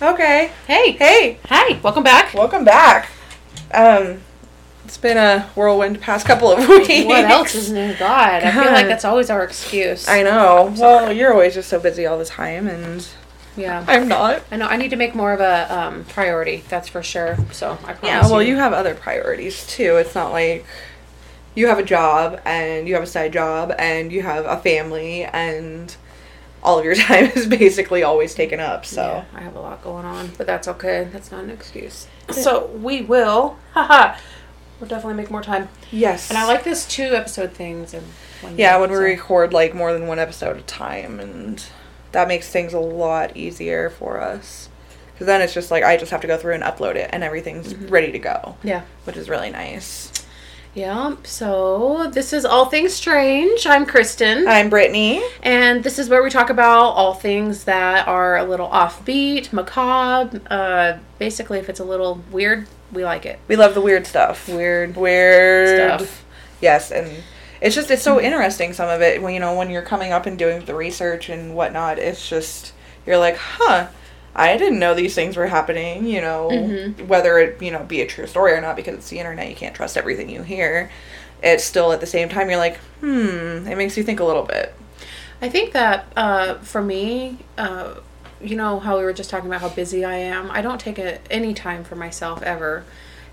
Okay. Hey. Hey. Hi. Welcome back. Welcome back. Um, it's been a whirlwind past couple of weeks. What else is new? God, I feel like that's always our excuse. I know. Well, you're always just so busy all the time, and yeah. I'm not. I know. I need to make more of a um, priority. That's for sure. So I promise. Yeah. Well, you have other priorities too. It's not like you have a job and you have a side job and you have a family and all of your time is basically always taken up. So. Yeah, I have a lot going on, but that's okay. That's not an excuse. So we will. Haha. We'll definitely make more time. Yes. And I like this two episode things and. One Yeah, when we so- record like more than one episode at a time, and that makes things a lot easier for us. Because then it's just like I just have to go through and upload it, and everything's mm-hmm. ready to go, Yeah. which is really nice. Yeah. So this is all things strange. I'm Kristen. I'm Brittany. And this is where we talk about all things that are a little offbeat, macabre. Uh, basically, if it's a little weird, we like it. We love the weird stuff. Weird Weird stuff. Yes, and it's just it's so interesting. Some of it when you know when you're coming up and doing the research and whatnot, it's just you're like, huh. I didn't know these things were happening, you know, Mhm. whether it, you know, be a true story or not because it's the internet, you can't trust everything you hear. It's still at the same time you're like, hmm, it makes you think a little bit. I think that uh, for me, uh, you know how we were just talking about how busy I am. I don't take a, any time for myself ever,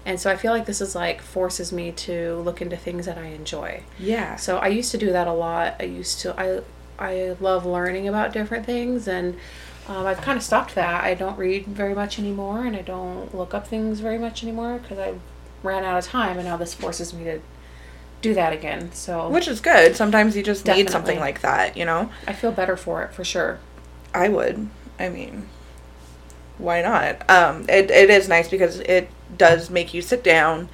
and so I feel like this is like forces me to look into things that I enjoy. Yeah. So I used to do that a lot. I used to I I love learning about different things and um, I've kind of stopped that. I don't read very much anymore and I don't look up things very much anymore because I ran out of time and now this forces me to do that again. So Which is good. Sometimes you just need something like that, you know? I feel better for it for sure. I would. I mean, why not? Um, it, it is nice because it does make you sit down.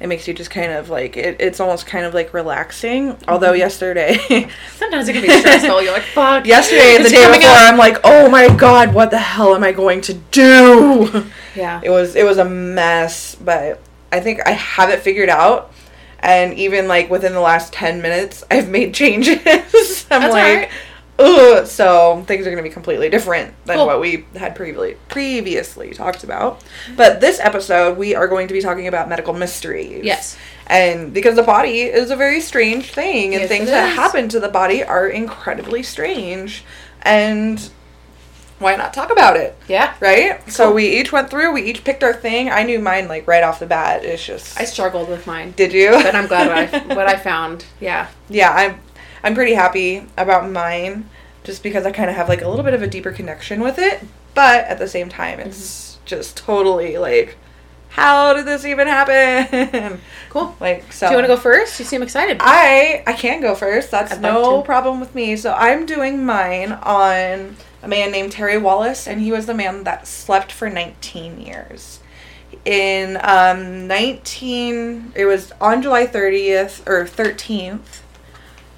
It makes you just kind of like it, it's almost kind of like relaxing. Although mm-hmm. yesterday, Sometimes it can be stressful. You're like, fuck. yesterday and the day before, up. I'm like, oh my god, what the hell am I going to do? Yeah. It was it was a mess, but I think I have it figured out. And even like within the last ten minutes, I've made changes. I'm That's like. Ugh. So things are gonna be completely different than Cool. what we had previously previously talked about. But this episode, we are going to be talking about medical mysteries. Yes. And because the body is a very strange thing, and Yes, things that happen to the body are incredibly strange. And why not talk about it? Yeah. Right? So we each went through, we each picked our thing. I knew mine like right off the bat. It's just I struggled with mine. Did you? But I'm glad what I, what I found. Yeah. yeah, I'm I'm pretty happy about mine just because I kind of have like a little bit of a deeper connection with it, but at the same time it's Mm-hmm. just totally like how did this even happen? Cool. like so Do you want to go first? You seem excited. I I can go first. That's I'd no to. problem with me. So I'm doing mine on a man named Terry Wallis, and he was the man that slept for 19 years. In um 19, it was on July 30th or 13th,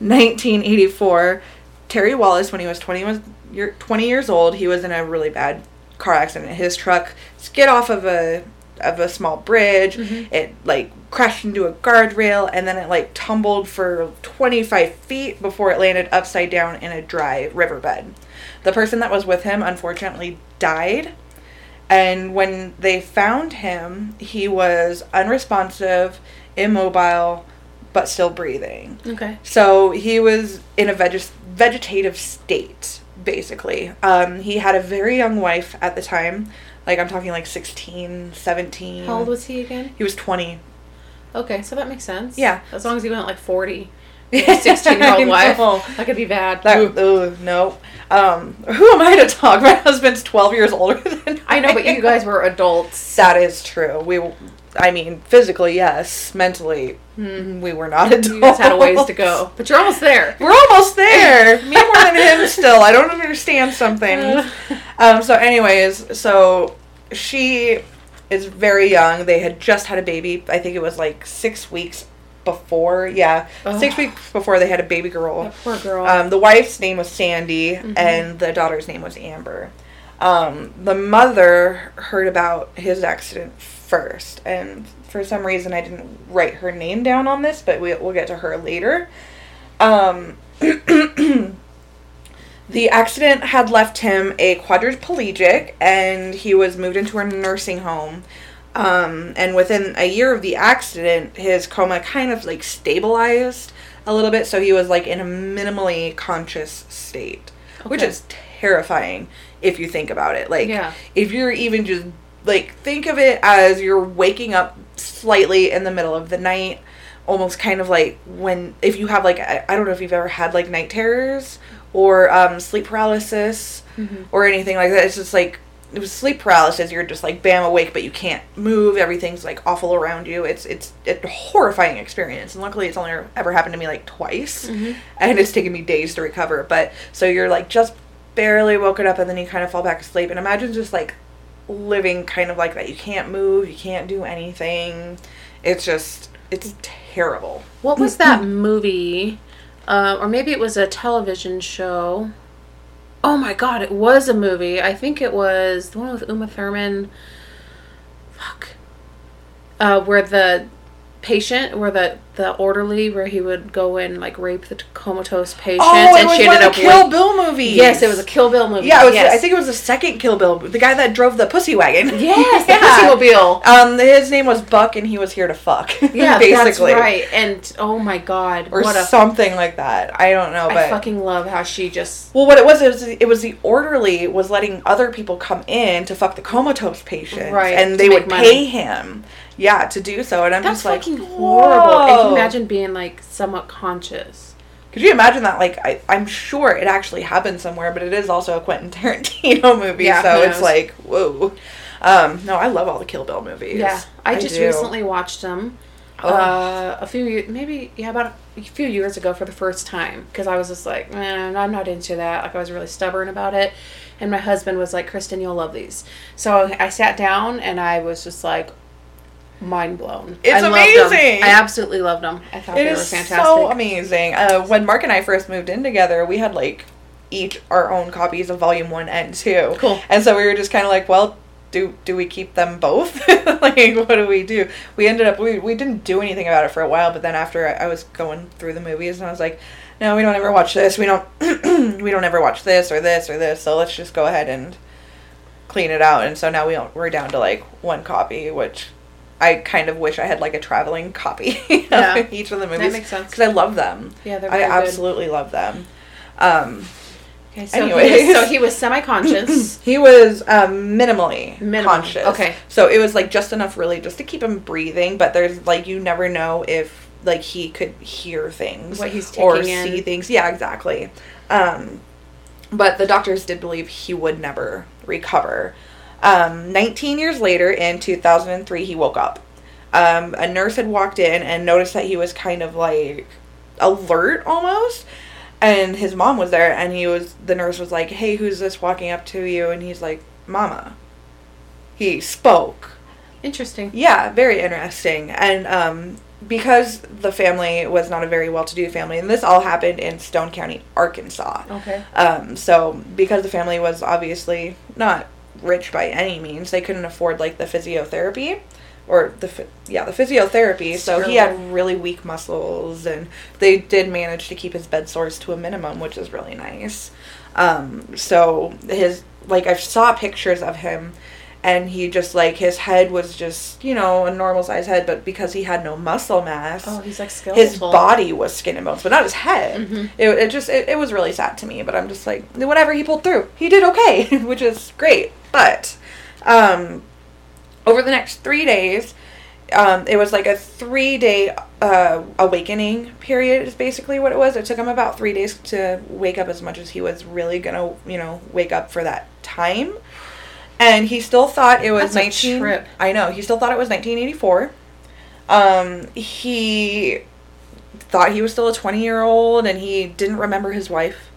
1984. Terry Wallis, when he was 20 was year- 20 years old, he was in a really bad car accident. His truck skid off of a of a small bridge. Mhm. It like crashed into a guardrail and then it like tumbled for 25 feet before it landed upside down in a dry riverbed. The person that was with him unfortunately died. And when they found him, he was unresponsive, immobile, but still breathing. Okay. So he was in a veg- vegetative state, basically. Um, he had a very young wife at the time. Like, I'm talking like 16, 17. How old was he again? He was 20. Okay, so that makes sense. Yeah. As long as he wasn't like 40. 16 year old wife. That could be bad. That, Ooh. no. Um, who am I to talk? My husband's 12 years older than I know, but you guys were adults. That is true. We, I mean, physically, yes. Mentally, Hmm. we were not adults. You guys had a ways to go. But you're almost there. We're almost there. Me more than him still. I don't understand something. Um, so, anyways, so she is very young. They had just had a baby. I think it was like six weeks before. Yeah, six weeks before they had a baby girl. That poor girl. Um, the wife's name was Sandy, Mhm. and the daughter's name was Amber. Um, the mother heard about his accident first, and for some reason I didn't write her name down on this, but we, we'll get to her later. Um, The accident had left him a quadriplegic and he was moved into a nursing home. Um, and within a year of the accident, his coma kind of like stabilized a little bit, so he was like in a minimally conscious state, which is terrifying if you think about it. Like, Yeah. if you're even just like think of it as you're waking up slightly in the middle of the night, almost kind of like when if you have like I, I don't know if you've ever had like night terrors or um, sleep paralysis Mm-hmm. or anything like that. It's just like it was sleep paralysis. You're just like bam awake, but you can't move. Everything's like awful around you. It's it's a horrifying experience. And luckily, it's only ever happened to me like twice, Mhm. and it's taken me days to recover. But so you're like just barely woken up, and then you kind of fall back asleep. And imagine just like living kind of like that. You can't move. You can't do anything. It's just it's terrible. What was that movie? Uh, or maybe it was a television show. Oh my god, it was a movie. I think it was the one with Uma Thurman. Fuck. Uh, where the patient, where the the orderly, where he would go and like rape the comatose patient, Oh, it and was she ended up Kill Bill movie. Yes, it was a Kill Bill movie. Yeah, it was, yes. I think it was the second Kill Bill. The guy that drove the pussy wagon. Yes, the Yeah. Pussymobile. Um, his name was Buck, and he was here to fuck. Yeah, basically, that's right. And oh my god, or what a something like that. I don't know, But I fucking love how she just well, what it was, it was it was the orderly was letting other people come in to fuck the comatose patient, Right, And they would make pay money. him, yeah, to do so. And I'm That's just like, fucking horrible. Can you imagine being like somewhat conscious? Could you imagine that? Like, I, I'm sure it actually happened somewhere, but it is also a Quentin Tarantino movie, Yeah, so it's like, whoa. Um, no, I love all the Kill Bill movies. Yeah, I, just do. recently watched them. Oh. Uh, a few years, maybe yeah, about a few years ago for the first time because I was just like, man, I'm not into that. Like I was really stubborn about it, and my husband was like, Kristen, you'll love these. So I sat down and I was just like, mind blown. It's I amazing. I absolutely loved them. I thought It they were fantastic. so amazing. Uh, when Mark and I first moved in together, we had like each our own copies of Volume One and Two. Cool. And so we were just kind of like, well, do do we keep them both? like, what do we do? We ended up we we didn't do anything about it for a while, but then after I, I was going through the movies, and I was like, no, we don't ever watch this. We don't we don't ever watch this or this or this. So let's just go ahead and clean it out. And so now we don't, we're down to like one copy, which. I kind of wish I had like a traveling copy Yeah. of each of the movies makes sense. because I love them. yeah, they're I very good. absolutely love them. Um, Okay, so, he was, so he was semi-conscious. he was um, minimally Minimum, conscious. okay. So it was like just enough, really, just to keep him breathing. But there's like you never know if like he could hear things What he's or in. see things. Yeah, exactly. Um, but the doctors did believe he would never recover. Um, 19 years later, in 2003, he woke up. Um, a nurse had walked in and noticed that he was kind of like alert almost. And his mom was there, and he was, the nurse was like, Hey, who's this walking up to you? And he's like, Mama. He spoke. Interesting. Yeah, very interesting. And um, because the family was not a very well to do family, and this all happened in Stone County, Arkansas. Okay. Um, so because the family was obviously not rich by any means, they couldn't afford like the physiotherapy or the yeah the physiotherapy. So he had really weak muscles, and they did manage to keep his bed sores to a minimum, which is really nice. Um, so his like I saw pictures of him. And he just like his head was just you know a normal size head, but because he had no muscle mass, Oh, he's like skeletal. his body was skin and bones, but not his head. Mhm. It, it just it, it was really sad to me, but I'm just like whatever he pulled through, he did okay, which is great. But um, over the next three days, um, it was like a three day uh, awakening period. Is basically what it was. It took him about three days to wake up as much as he was really gonna you know wake up for that time. And he still thought it was That's a 19. trip. I know. He still thought it was 1984. Um, he thought he was still a 20 year old and he didn't remember his wife.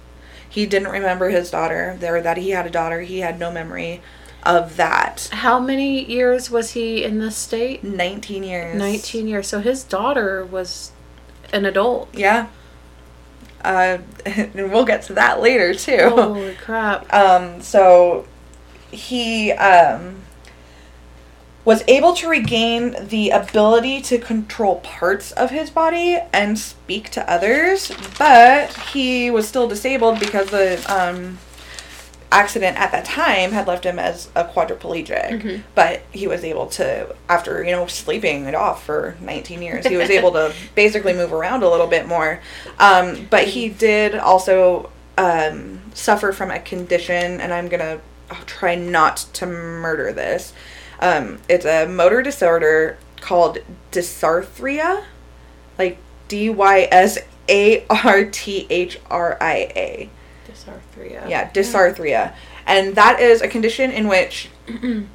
He didn't remember his daughter. There that he had a daughter. He had no memory of that. How many years was he in this state? 19 years. 19 years. So his daughter was an adult. Yeah. Uh, and we'll get to that later too. Holy crap. Um, so he um was able to regain the ability to control parts of his body and speak to others, but he was still disabled because the um, accident at that time had left him as a quadriplegic. Mhm. But he was able to, after you know sleeping it off for 19 years, he was able to basically move around a little bit more. Um, but he did also um, suffer from a condition, and I'm gonna I'll try not to murder this. Um, it's a motor disorder called dysarthria, like D Y S A R T H R I A. Dysarthria. Yeah, dysarthria. And that is a condition in which, um,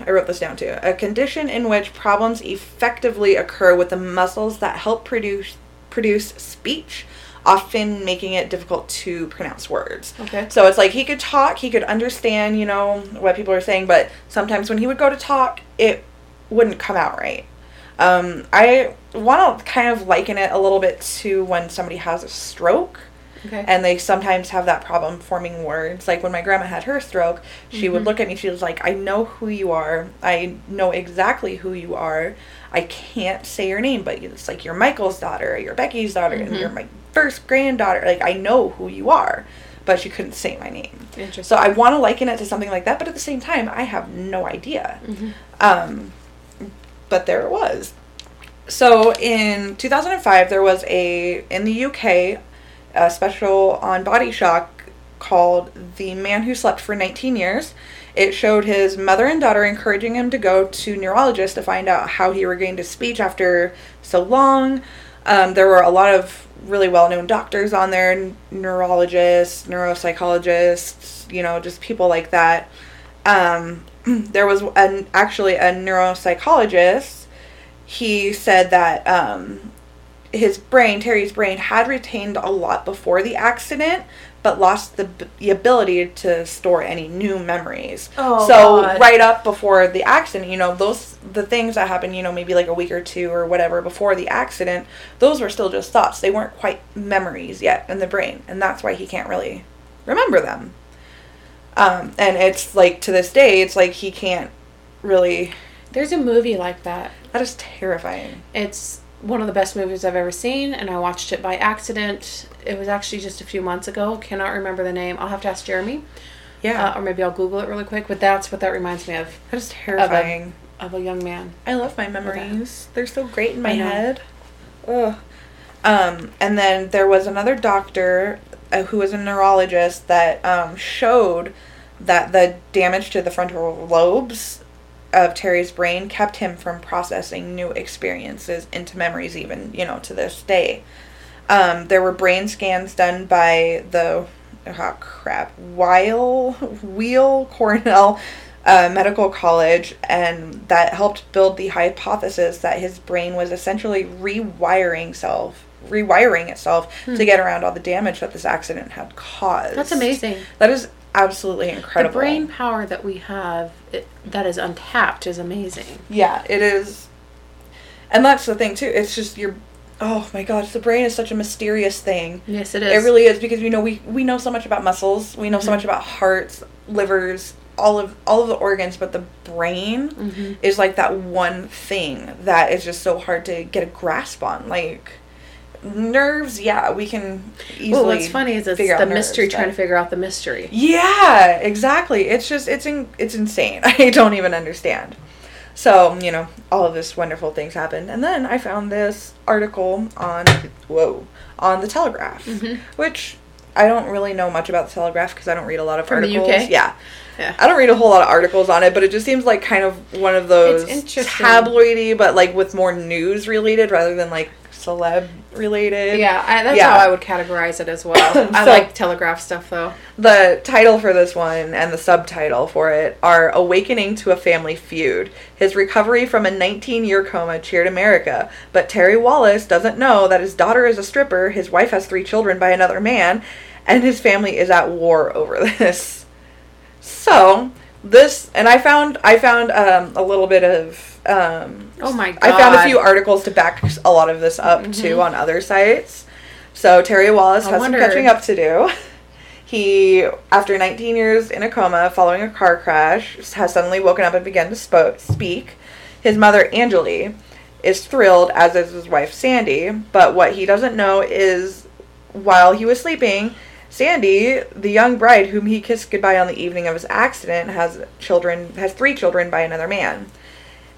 I wrote this down too, a condition in which problems effectively occur with the muscles that help produce produce speech, often making it difficult to pronounce words. Okay. So it's like he could talk, he could understand, you know, what people are saying, but sometimes when he would go to talk, it wouldn't come out right. Um, I want to kind of liken it a little bit to when somebody has a stroke Okay. and they sometimes have that problem forming words. Like when my grandma had her stroke, she would Mhm. look at me, she was like, I know who you are. I know exactly who you are. I can't say your name, but it's like you're Michael's daughter, you're Becky's daughter, and Mhm. you're my first granddaughter. Like I know who you are. But she couldn't say my name. Interesting. So I want to liken it to something like that, but at the same time, I have no idea. Mhm. Um, but there it was. So in 2005, there was a in the UK a special on Body Shock called "The Man Who Slept for 19 Years." It showed his mother and daughter encouraging him to go to neurologists to find out how he regained his speech after so long. Um, there were a lot of really well-known doctors on there, neurologists, neuropsychologists, you know, just people like that. Um, there was an actually a neuropsychologist. He said that um, his brain, Terry's brain, had retained a lot before the accident, but lost the, the ability to store any new memories. Oh, so God. right up before the accident, you know, those the things that happened, you know, maybe like a week or two or whatever before the accident, those were still just thoughts. They weren't quite memories yet in the brain, and that's why he can't really remember them. Um, and it's like to this day, it's like he can't really. There's a movie like that. That is terrifying. It's one of the best movies I've ever seen, and I watched it by accident. It was actually just a few months ago. Cannot remember the name. I'll have to ask Jeremy, Yeah, uh, or maybe I'll Google it really quick. But that's what that reminds me of that is terrifying. of a young man. I love my memories. They're so great in my head. Ugh. Um, and then there was another doctor uh, who was a neurologist that um, showed that the damage to the frontal lobes of Terry's brain kept him from processing new experiences into memories, even you know to this day. Um, there were brain scans done by the oh crap Weill Wheel Cornell uh, Medical College, and that helped build the hypothesis that his brain was essentially rewiring self, rewiring itself to get around all the damage that this accident had caused. That's amazing. That is absolutely incredible. The brain power that we have it, that is untapped is amazing. Yeah, it is. And that's the thing too. It's just your oh my gosh, the brain is such a mysterious thing. Yes, it is. It really is because you know we we know so much about muscles, we know so Mhm. much about hearts, livers, all of all of the organs, but the brain Mhm. is like that one thing that is just so hard to get a grasp on. Like nerves, yeah, we can easily. Well, what's funny is it's figure out the mystery trying to figure out the mystery. Yeah, exactly. It's just it's in, it's insane. I don't even understand. So, you know, all of this wonderful things happened. And then I found this article on whoa, on the Telegraph, Mhm. which I don't really know much about the Telegraph because I don't read a lot of From the articles. UK? Yeah. Yeah. I don't read a whole lot of articles on it, but it just seems like kind of one of those tabloidy, but like with more news related rather than like celeb related. Yeah, I, that's Yeah. how I would categorize it as well. I like Telegraph stuff though. The title for this one and the subtitle for it are Awakening to a Family Feud. His recovery from a 19 year coma cheered America, but Terry Wallis doesn't know that his daughter is a stripper, his wife has three children by another man, and his family is at war over this. So, this, and I found, I found um, a little bit of. Um, Oh my I found a few articles to back a lot of this up too Mhm. on other sites. So Terry Wallis I has wondered. some catching up to do. He, after 19 years in a coma following a car crash, has suddenly woken up and begun to spo- speak. His mother, Angeli, is thrilled, as is his wife, Sandy. But what he doesn't know is while he was sleeping, Sandy, the young bride whom he kissed goodbye on the evening of his accident, has children has three children by another man.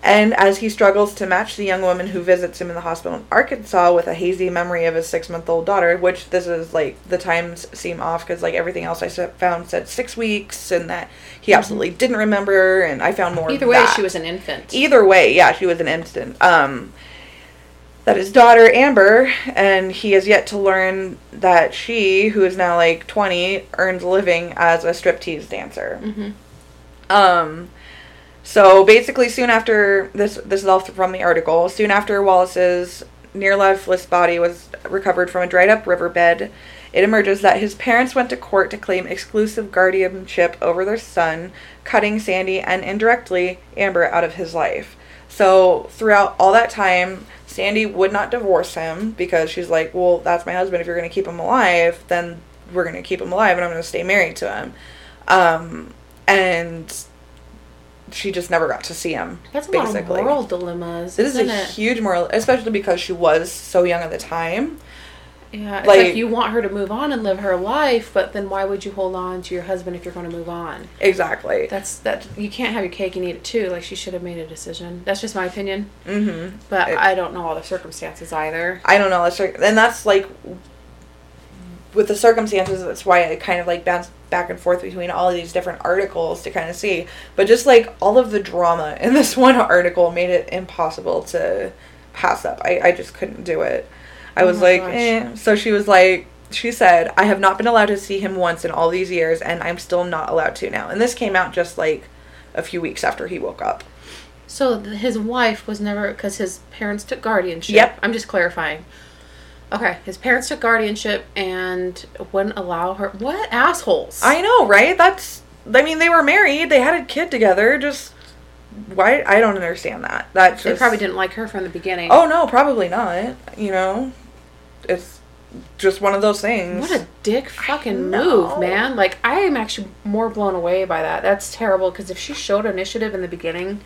And as he struggles to match the young woman who visits him in the hospital in Arkansas with a hazy memory of his six month old daughter, which this is like the times seem off because like everything else I found said six weeks and that he absolutely didn't remember, and I found more. Either way, that. she was an infant. Either way, yeah, she was an instant. Um, that his daughter Amber, and he has yet to learn that she, who is now like twenty, earns a living as a striptease dancer. hmm Um, so basically, soon after this, this is all from the article. Soon after Wallis's near lifeless body was recovered from a dried up riverbed, it emerges that his parents went to court to claim exclusive guardianship over their son, cutting Sandy and indirectly Amber out of his life. So throughout all that time, Sandy would not divorce him because she's like, well, that's my husband. If you're going to keep him alive, then we're going to keep him alive and I'm going to stay married to him. Um, and she just never got to see him. That's a basically. lot of moral dilemmas. This is a it? huge moral, especially because she was so young at the time. Yeah, it's like- like, you want her to move on and live her life, but then why would you hold on to your husband if you're going to move on? Exactly. That's that you can't have your cake and eat it too. Like she should have made a decision. That's just my opinion, Mm-hmm. but It- I don't know all the circumstances either. I don't know. That's like, and that's like with the circumstances. That's why I kind of like bounce back and forth between all of these different articles to kind of see. But just like all of the drama in this one article made it impossible to pass up. I, I just couldn't do it. I Oh was like, eh. So she was like, she said, I have not been allowed to see him once in all these years, and I'm still not allowed to now. And this came out just like a few weeks after he woke up. So his wife was never because his parents took guardianship. Yep. I'm just clarifying. Okay, his parents took guardianship and wouldn't allow her. What assholes? I know, right? That's. I mean, they were married. They had a kid together. Just why? I don't understand that. That's They probably didn't like her from the beginning. Oh no, probably not. You know, it's just one of those things. What a dick fucking move, man. Like, I am actually more blown away by that. That's terrible because if she showed initiative in the beginning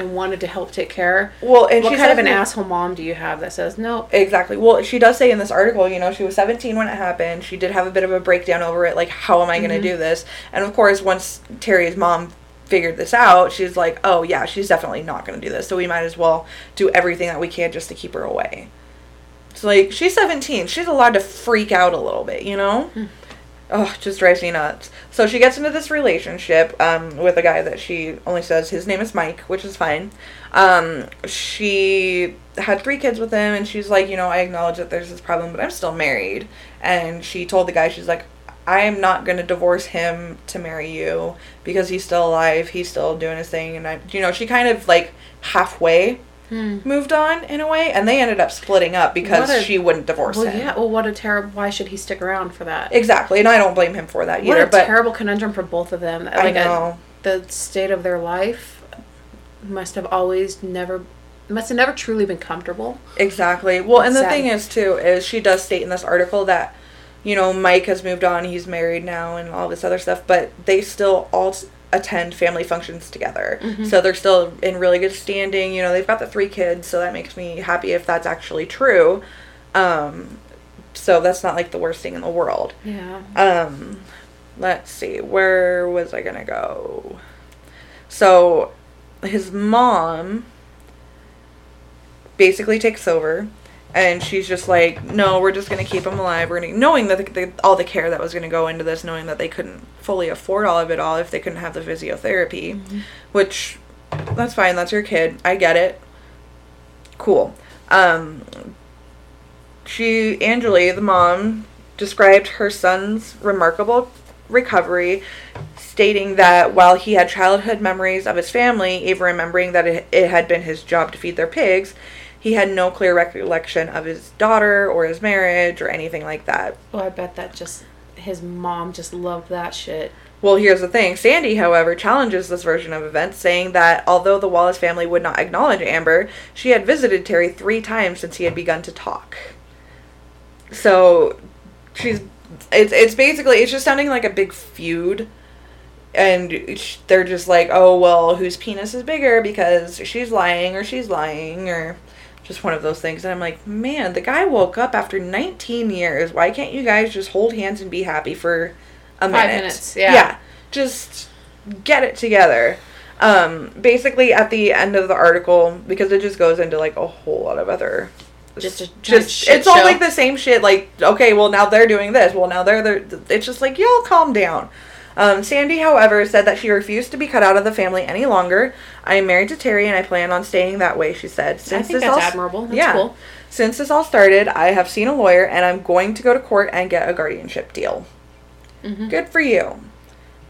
and wanted to help take care, well, and what she kind of an in- asshole mom do you have that says, no, Exactly. Well, she does say in this article, you know, she was 17 when it happened. She did have a bit of a breakdown over it, like, how am I going to do this? And of course, once Terry's mom figured this out, she's like, oh, yeah, she's definitely not going to do this. So we might as well do everything that we can just to keep her away. It's like, she's 17. She's allowed to freak out a little bit, you know? Hmm. Oh, just drives me nuts. So she gets into this relationship um, with a guy that she only says his name is Mike, which is fine. Um, she had three kids with him, and she's like, you know, I acknowledge that there's this problem, but I'm still married. And she told the guy, she's like, I am not going to divorce him to marry you because he's still alive. He's still doing his thing. And I, you know, she kind of like halfway hmm. moved on in a way, and they ended up splitting up because a- she wouldn't divorce Well, him. yeah. Well, what a terrible. Why should he stick around for that? Exactly, and I don't blame him for that what either. a But terrible conundrum for both of them. I Like a- know. the state of their life must have always never must have never truly been comfortable. Exactly. Well, and the Sad. thing is too is she does state in this article that you know Mike has moved on, he's married now, and all this other stuff, but they still all attend family functions together. Mhm. So they're still in really good standing. You know, they've got the three kids, so that makes me happy if that's actually true. Um, so that's not like the worst thing in the world. Yeah. Um, let's see, where was I gonna go? So, his mom basically takes over, and she's just like, "No, we're just gonna keep him alive. We're gonna," knowing that the, the, all the care that was gonna go into this, knowing that they couldn't fully afford all of it all if they couldn't have the physiotherapy, which that's fine. That's your kid. I get it. Cool. Um, she, Angeli, the mom, described her son's remarkable recovery, stating that while he had childhood memories of his family, even remembering that it, it had been his job to feed their pigs, he had no clear recollection of his daughter or his marriage or anything like that. Well, I bet that just his mom just loved that shit. Well, here's the thing. Sandy, however, challenges this version of events, saying that although the Wallis family would not acknowledge Amber, she had visited Terry three times since he had begun to talk. So, she's it's it's basically it's just sounding like a big feud and they're just like oh well whose penis is bigger because she's lying or she's lying or just one of those things. And i'm like man the guy woke up after 19 years. Why can't you guys just hold hands and be happy for a Five minute? minutes, yeah. yeah just get it together. Um basically at the end of the article because it just goes into like a whole lot of other Just a just it's all show. like the same shit like okay well now they're doing this. Well now they're, they're it's just like y'all calm down um, sandy however said that she refused to be cut out of the family any longer i am married to terry and i plan on staying that way she said I since think this that's all admirable. That's yeah cool. since this all started i have seen a lawyer and i'm going to go to court and get a guardianship deal Mhm. good for you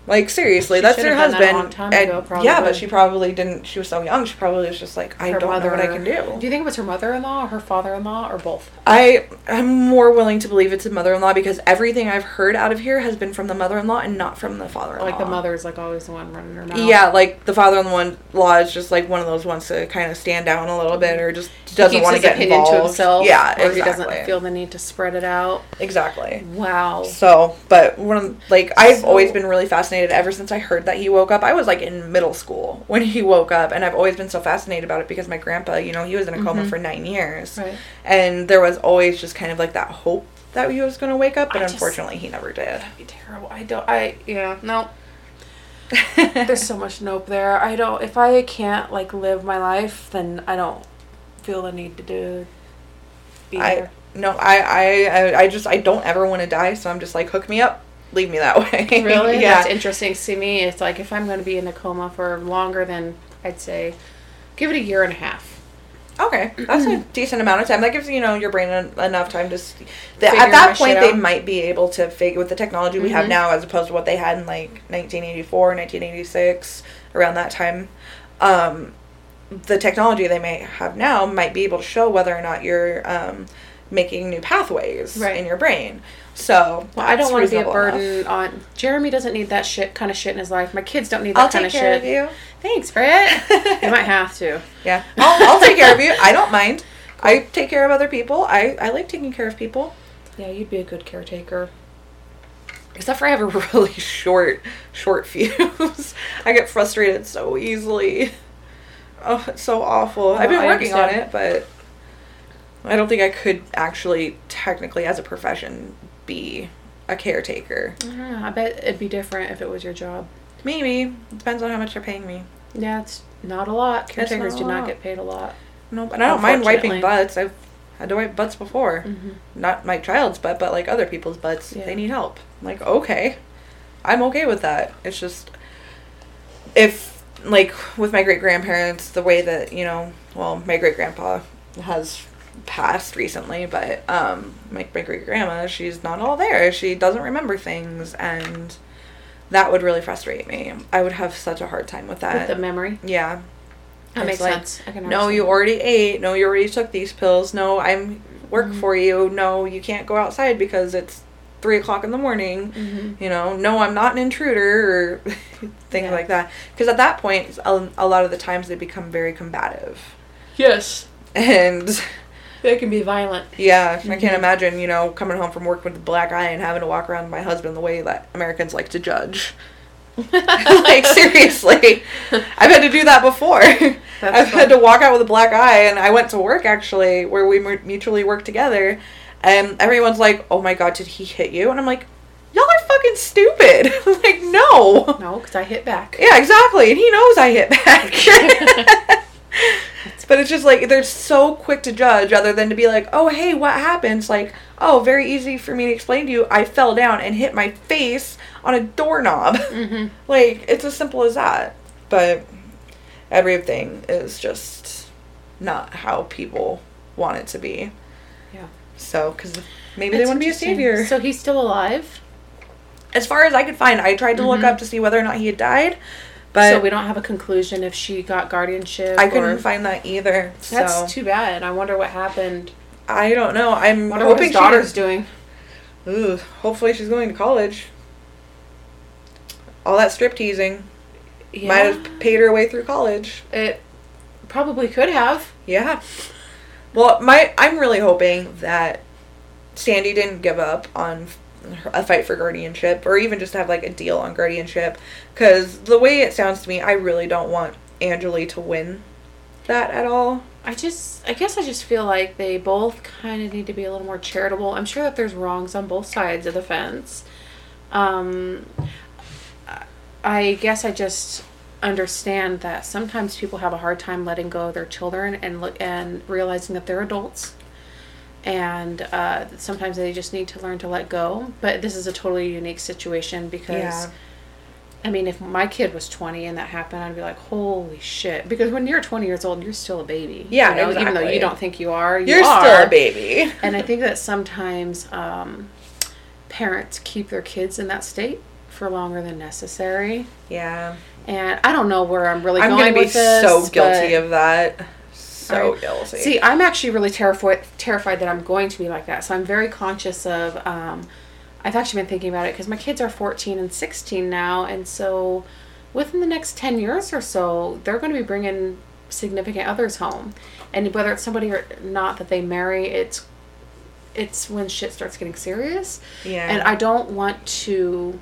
like seriously She that's her your have done that a husband and- ago, yeah but she probably didn't she was so young she probably was just like i Her don't know what i can do Do you think it was her mother-in-law or her father-in-law or both? I am more willing to believe it's a mother-in-law because everything I've heard out of here has been from the mother-in-law and not from the father-in-law. Like the mother's like always the one running her mouth. Yeah, like the father-in-law is just like one of those ones to kind of stand down a little bit or just doesn't want to get involved. to himself. Yeah, or exactly. he doesn't feel the need to spread it out. exactly. Wow. So, but one of like I've So- always been really fascinated ever since I heard that he woke up. I was like in middle school when he woke up, and I've always been so fascinated about it because my grandpa, you know, he was in a coma Mhm. for nine years, Right. and there was always just kind of like that hope that he was going to wake up, but I just- unfortunately, he never did. That'd be terrible. I don't. I yeah. No. There's so much nope there. I don't. If I can't like live my life, then I don't feel the need to do. Be I there. no, I, I- I just I don't ever want to die, so I'm just like hook me up, leave me that way. Really? yeah. That's interesting. See me, it's like if I'm going to be in a coma for longer than I'd say, give it a year and a half. Okay, that's a decent amount of time. That gives you know your brain en- enough time to. s- The, at that point, they out. might be able to figure with the technology we have Mhm. now, as opposed to what they had in like 1984, 1986, around that time. Um, the technology they may have now might be able to show whether or not you're um, making new pathways Right. in your brain. So Well, I don't want to be a burden enough. on. Jeremy doesn't need that shit kind of shit in his life. My kids don't need that I'll kind take of care shit. of you. Thanks, Britt. you might have to. Yeah, I'll, I'll take care of you. I don't mind. I take care of other people. I, I like taking care of people. Yeah, you'd be a good caretaker. Except for I have a really short, short fuse. I get frustrated so easily. Oh, it's so awful. I've been I working on it, but I don't think I could actually, technically, as a profession, be a caretaker. I, know, I bet it'd be different if it was your job. Maybe. Depends on how much they're paying me. Yeah, it's not a lot. Caretakers not do not lot. get paid a lot. Nope. And I don't mind wiping butts. I've had to wipe butts before. Mm-hmm. Not my child's butt, but like other people's butts. Yeah. They need help. I'm like, okay. I'm okay with that. It's just if like with my great grandparents, the way that, you know, well, my great grandpa has passed recently, but um my, my great grandma, she's not all there. She doesn't remember things and that would really frustrate me. I would have such a hard time with that. With the memory. yeah. That It's makes like, sense. I can No, you already ate. No, you already took these pills. No, I'm work Mhm. for you. No, you can't go outside because it's three o'clock in the morning. Mhm. You know, no, I'm not an intruder or things Yeah. like that. Because at that point, a, a lot of the times they become very combative. Yes. And They can be violent. yeah, I can't Mhm. imagine, you know, coming home from work with a black eye and having to walk around with my husband the way that Americans like to judge. like, seriously. I've had to do that before. That's I've had to walk out with a black eye, and I went to work actually, where we mu- mutually work together, and everyone's like, "Oh my god, did he hit you?" And I'm like, "Y'all are fucking stupid!" Like, no. No, because I hit back. Yeah, exactly, and he knows I hit back. But it's just like they're so quick to judge, rather than to be like, "Oh, hey, what happens? Like, "Oh, very easy for me to explain to you. I fell down and hit my face on a doorknob." Mm-hmm. Like, it's as simple as that. But everything is just not how people want it to be. Yeah. So, because maybe they want to be a savior. So he's still alive. as far as I could find, I tried to look Mhm. up to see whether or not he had died, but so we don't have a conclusion if she got guardianship. I couldn't find that either. That's so, too bad. I wonder what happened. I don't know. I'm wonder what hoping his daughter's she. doing. Ooh, hopefully she's going to college. All that strip teasing Yeah. might have paid her way through college. It probably could have. Yeah. Well, my I'm really hoping that Sandy didn't give up on a fight for guardianship or even just have like a deal on guardianship because the way it sounds to me i really don't want angeli to win that at all I just, I guess I just feel like they both kind of need to be a little more charitable. I'm sure that there's wrongs on both sides of the fence. Um, I guess I just understand that sometimes people have a hard time letting go of their children and look and realizing that they're adults. And uh, sometimes they just need to learn to let go. But this is a totally unique situation because Yeah. I mean, if my kid was 20 and that happened, I'd be like, holy shit. Because when you're 20 years old, you're still a baby. Yeah, you know, Even though you don't think you are, you you're are. still a baby And I think that sometimes um, parents keep their kids in that state for longer than necessary. yeah And I don't know where I'm really i'm going gonna be so guilty of that so Right. guilty See, I'm actually really terrified terrified that I'm going to be like that. So I'm very conscious of. Um, I've actually been thinking about it because my kids are 14 and 16 now, and so within the next 10 years or so, they're going to be bringing significant others home, and whether it's somebody or not that they marry, it's it's when shit starts getting serious, yeah and I don't want to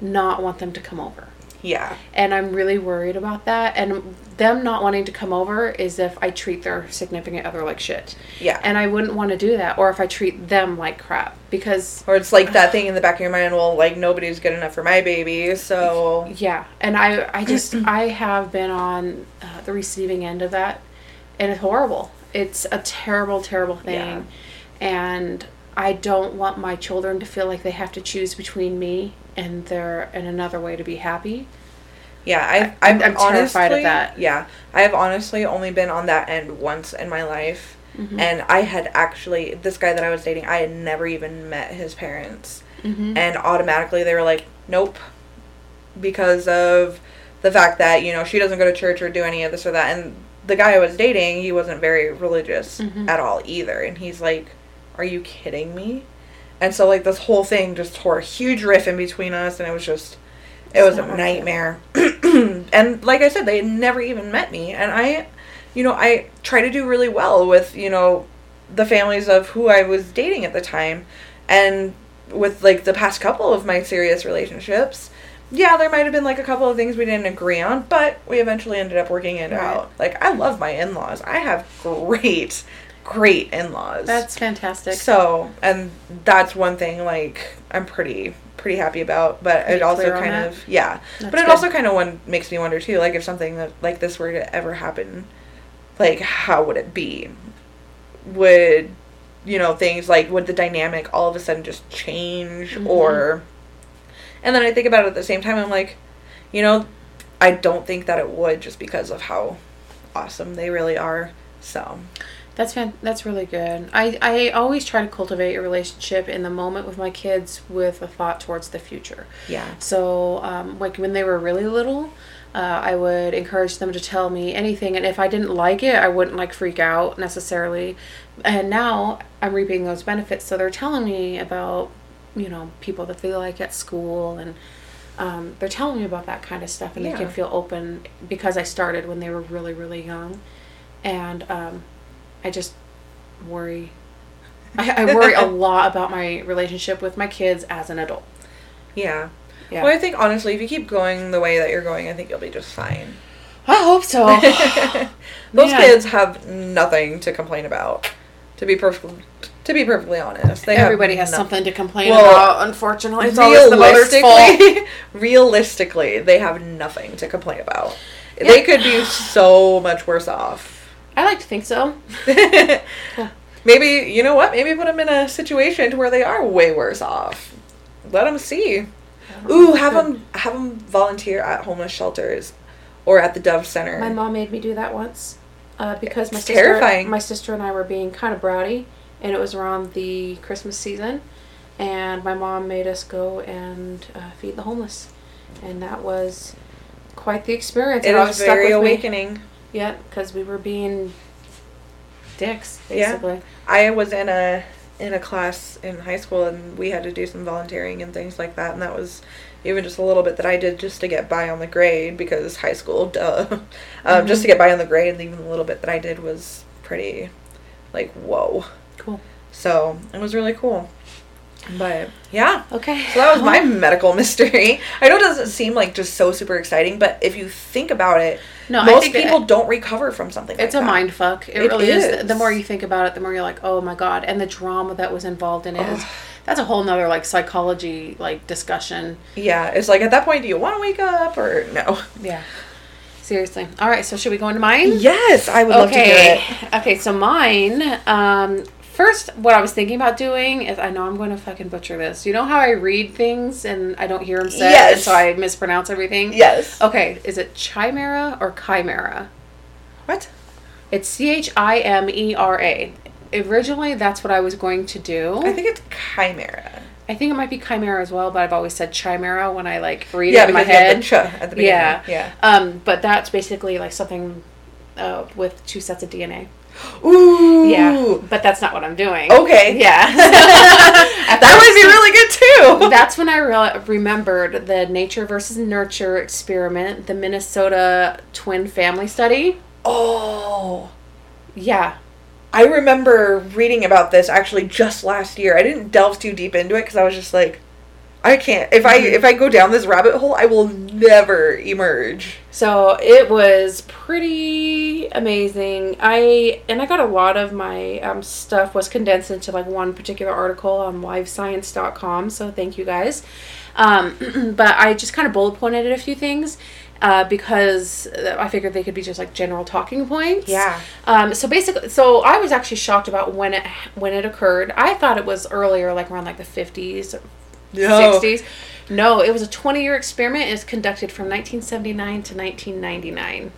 not want them to come over yeah and I'm really worried about that. And them not wanting to come over is if I treat their significant other like shit. yeah And I wouldn't want to do that, or if I treat them like crap. Because, or it's like that thing in the back of your mind well like nobody's good enough for my baby so yeah. And I, I just, I have been on uh, the receiving end of that, and it's horrible. It's a terrible, terrible thing. Yeah. And I don't want my children to feel like they have to choose between me and their and another way to be happy. Yeah, I, I'm- I'm, I'm terrified of that. Yeah, I have honestly only been on that end once in my life, Mm-hmm. and I had actually this guy that I was dating. I had never even met his parents, Mm-hmm. and automatically they were like, "Nope," because of the fact that you know she doesn't go to church or do any of this or that. And the guy I was dating, he wasn't very religious Mhm. at all either, and he's like, "Are you kidding me?" And so like this whole thing just tore a huge riff in between us, and it was just it was a not worth it. nightmare. and like I said, they had never even met me, and I, you know, I try to do really well with you know the families of who I was dating at the time, and with like the past couple of my serious relationships. Yeah, there might have been like a couple of things we didn't agree on, but we eventually ended up working it Right. out. Like I love my in-laws. I have great, great in-laws. That's fantastic. So, and that's one thing like I'm pretty pretty happy about, but Pretty it also clear on kind that? of yeah. That's but it good. also kind of one makes me wonder too, like if something that like this were to ever happen, like how would it be? Would you know things like would the dynamic all of a sudden just change Mhm. or? And then I think about it at the same time. I'm like, you know, I don't think that it would just because of how awesome they really are. So That's fan- that's really good. I, I always try to cultivate a relationship in the moment with my kids with a thought towards the future. yeah, So, um, like when they were really little, uh, I would encourage them to tell me anything, and if I didn't like it, I wouldn't like freak out necessarily. And now I'm reaping those benefits. So they're telling me about, you know, people that they like at school, and um, they're telling me about that kind of stuff, and they can feel open because I started when they were really, really young, and um, I just worry. I, I worry a lot about my relationship with my kids as an adult. yeah. Yeah. Well, I think honestly, if you keep going the way that you're going, I think you'll be just fine. I hope so. Those Yeah. kids have nothing to complain about. To be perfectly, to be perfectly honest, they Everybody has no- something to complain Well, about. Unfortunately, it's always the mother's fault. Realistically, realistically, they have nothing to complain about. They could be so much worse off. I like to think so. Maybe you know what? Maybe put them in a situation to where they are way worse off. Let them see. Ooh, have them have them volunteer at homeless shelters or at the Dove Center. My mom made me do that once uh, because my sister, terrifying. my sister and I were being kind of bratty, and it was around the Christmas season, and my mom made us go and uh, feed the homeless, and that was quite the experience. It is stuck very with me. Yeah, because we were being dicks basically. Yeah. I was in a in a class in high school and we had to do some volunteering and things like that and that was even just a little bit that I did just to get by on the grade because high school duh um, just to get by on the grade and even the little bit that I did was pretty like whoa Cool. so it was really cool But yeah. Okay. So that was my medical mystery. I know it doesn't seem like just so super exciting, but if you think about it, No, I most people don't recover from something It's like a that. mind fuck. It, It really is. is. The more you think about it, the more you're like, oh my god. And the drama that was involved in it is that's a whole nother like psychology like discussion. Yeah, it's like at that point, do you want to wake up or no? Yeah. Seriously. All right. So should we go into mine? Yes, I would love to hear okay. it. Okay. So mine. Um. First, what I was thinking about doing is I know I'm going to fucking butcher this. You know how I read things and I don't hear them said, Yes. and so I mispronounce everything. Yes. Okay. Is it chimera or chimera? What? It's C H I M E R A. Originally, that's what I was going to do. I think it's chimera. I think it might be chimera as well, but I've always said chimera when I like read Yeah, it in my because you have head. ch at the beginning. Yeah. Yeah. Um, but that's basically like something uh, with two sets of DNA. Ooh. Yeah, but that's not what I'm doing. Okay. Yeah. that would be really good too. That's when I re- remembered the nature versus nurture experiment, the Minnesota twin family study. Oh. Yeah. I remember reading about this actually just last year. I didn't delve too deep into it because I was just like, I can't. If I Mm-hmm. if I go down this rabbit hole, I will never emerge. So it was pretty amazing. I and I got a lot of my um, stuff was condensed into like one particular article on livescience.com. So thank you guys. Um, but I just kind of bullet pointed a few things uh, because I figured they could be just like general talking points. Yeah. Um, so basically, so I was actually shocked about when it when it occurred. I thought it was earlier, like around like the fifties, No. 60s. No, it was a 20 year experiment. It was conducted from 1979 to 1999.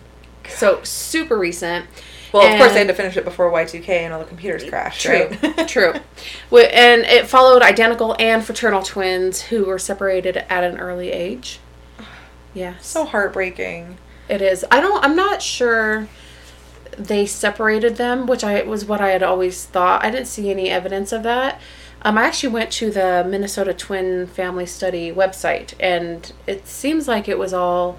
So super recent. Well, of course they had to finish it before Y2K and all the computers crashed. True, right? true. And it followed identical and fraternal twins who were separated at an early age. Yeah, so heartbreaking. it is. I don't. I'm not sure they separated them, which I was what I had always thought. I didn't see any evidence of that. Um, I actually went to the Minnesota Twin Family Study website, and it seems like it was all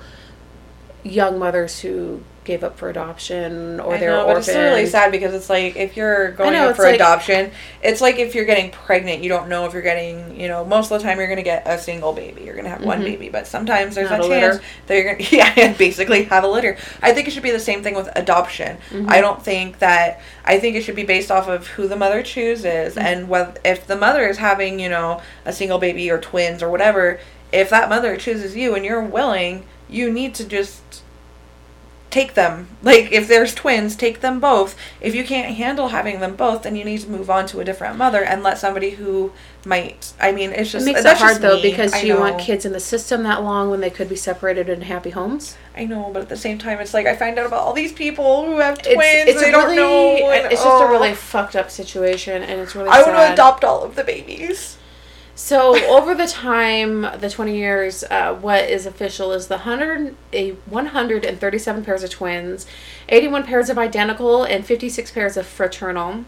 young mothers who gave up for adoption or I they're know, but it's really sad because it's like if you're going know, up for like- adoption, it's like if you're getting pregnant, you don't know if you're getting, you know, most of the time you're going to get a single baby. You're going to have one Mhm. baby, but sometimes there's Not a a chance that you're going to, yeah, basically have a litter. I think it should be the same thing with adoption. Mhm. I don't think that, I think it should be based off of who the mother chooses Mhm. and whether, if the mother is having, you know, a single baby or twins or whatever, if that mother chooses you and you're willing, you need to just take them. Like if there's twins, take them both. If you can't handle having them both, then you need to move on to a different mother and let somebody who might. I mean, it's It just makes it that's hard though me. because you want kids in the system that long when they could be separated in happy homes. I know, but at the same time, it's like I find out about all these people who have It's, twins. it's they a don't really, know. and- it's just a oh. really fucked up situation, and it's really. I want to adopt all of the babies. So over the time, the twenty years, uh, what is official is the hundred a one hundred and thirty seven pairs of twins, eighty one pairs of identical, and fifty six pairs of fraternal.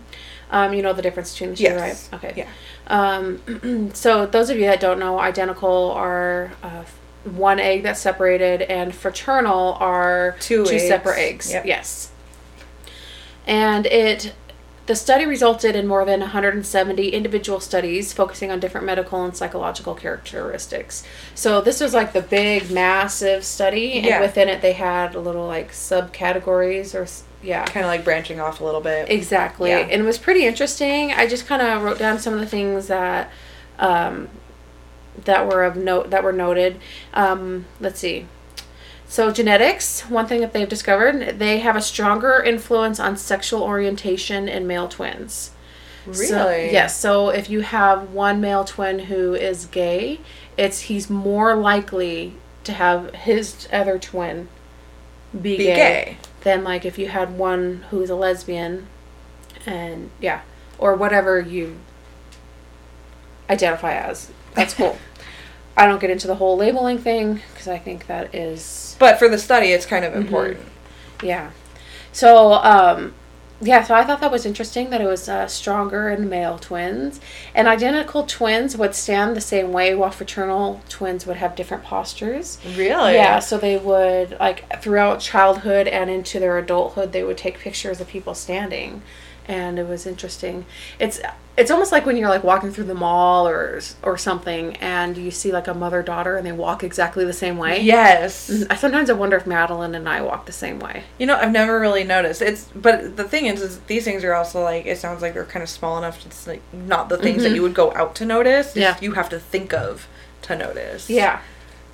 Um, you know the difference between the two, Yes. right? Okay. Yeah. Um, so those of you that don't know, identical are uh, one egg that's separated, and fraternal are Two two eggs. separate eggs. Yep. Yes. And it the study resulted in more than 170 individual studies focusing on different medical and psychological characteristics. So this was like the big massive study Yeah. and within it they had a little like subcategories or yeah. Kind of like branching off a little bit. Exactly. Yeah. And it was pretty interesting. I just kind of wrote down some of the things that um, that were of note that were noted. Um, let's see. So genetics, one thing that they've discovered, they have a stronger influence on sexual orientation in male twins. really? So, yes. So if you have one male twin who is gay, it's he's more likely to have his other twin be, Be gay, gay. than like if you had one who's a lesbian, and yeah, or whatever you identify as. That's cool. I don't get into the whole labeling thing because I think that is But for the study, it's kind of Mm-hmm. important. yeah. So, um, yeah, so I thought that was interesting that it was uh, stronger in male twins. And identical twins would stand the same way, while fraternal twins would have different postures. Really? Yeah, so they would, like, throughout childhood and into their adulthood, they would take pictures of people standing. And it was interesting. It's it's almost like when you're like walking through the mall or or something, and you see like a mother daughter, and they walk exactly the same way. Yes. I sometimes I wonder if Madeline and I walk the same way. You know, I've never really noticed. It's but the thing is, is these things are also like it sounds like they're kind of small enough. to It's like not the things that you would go out to notice. Yeah. You have to think of to notice. Yeah,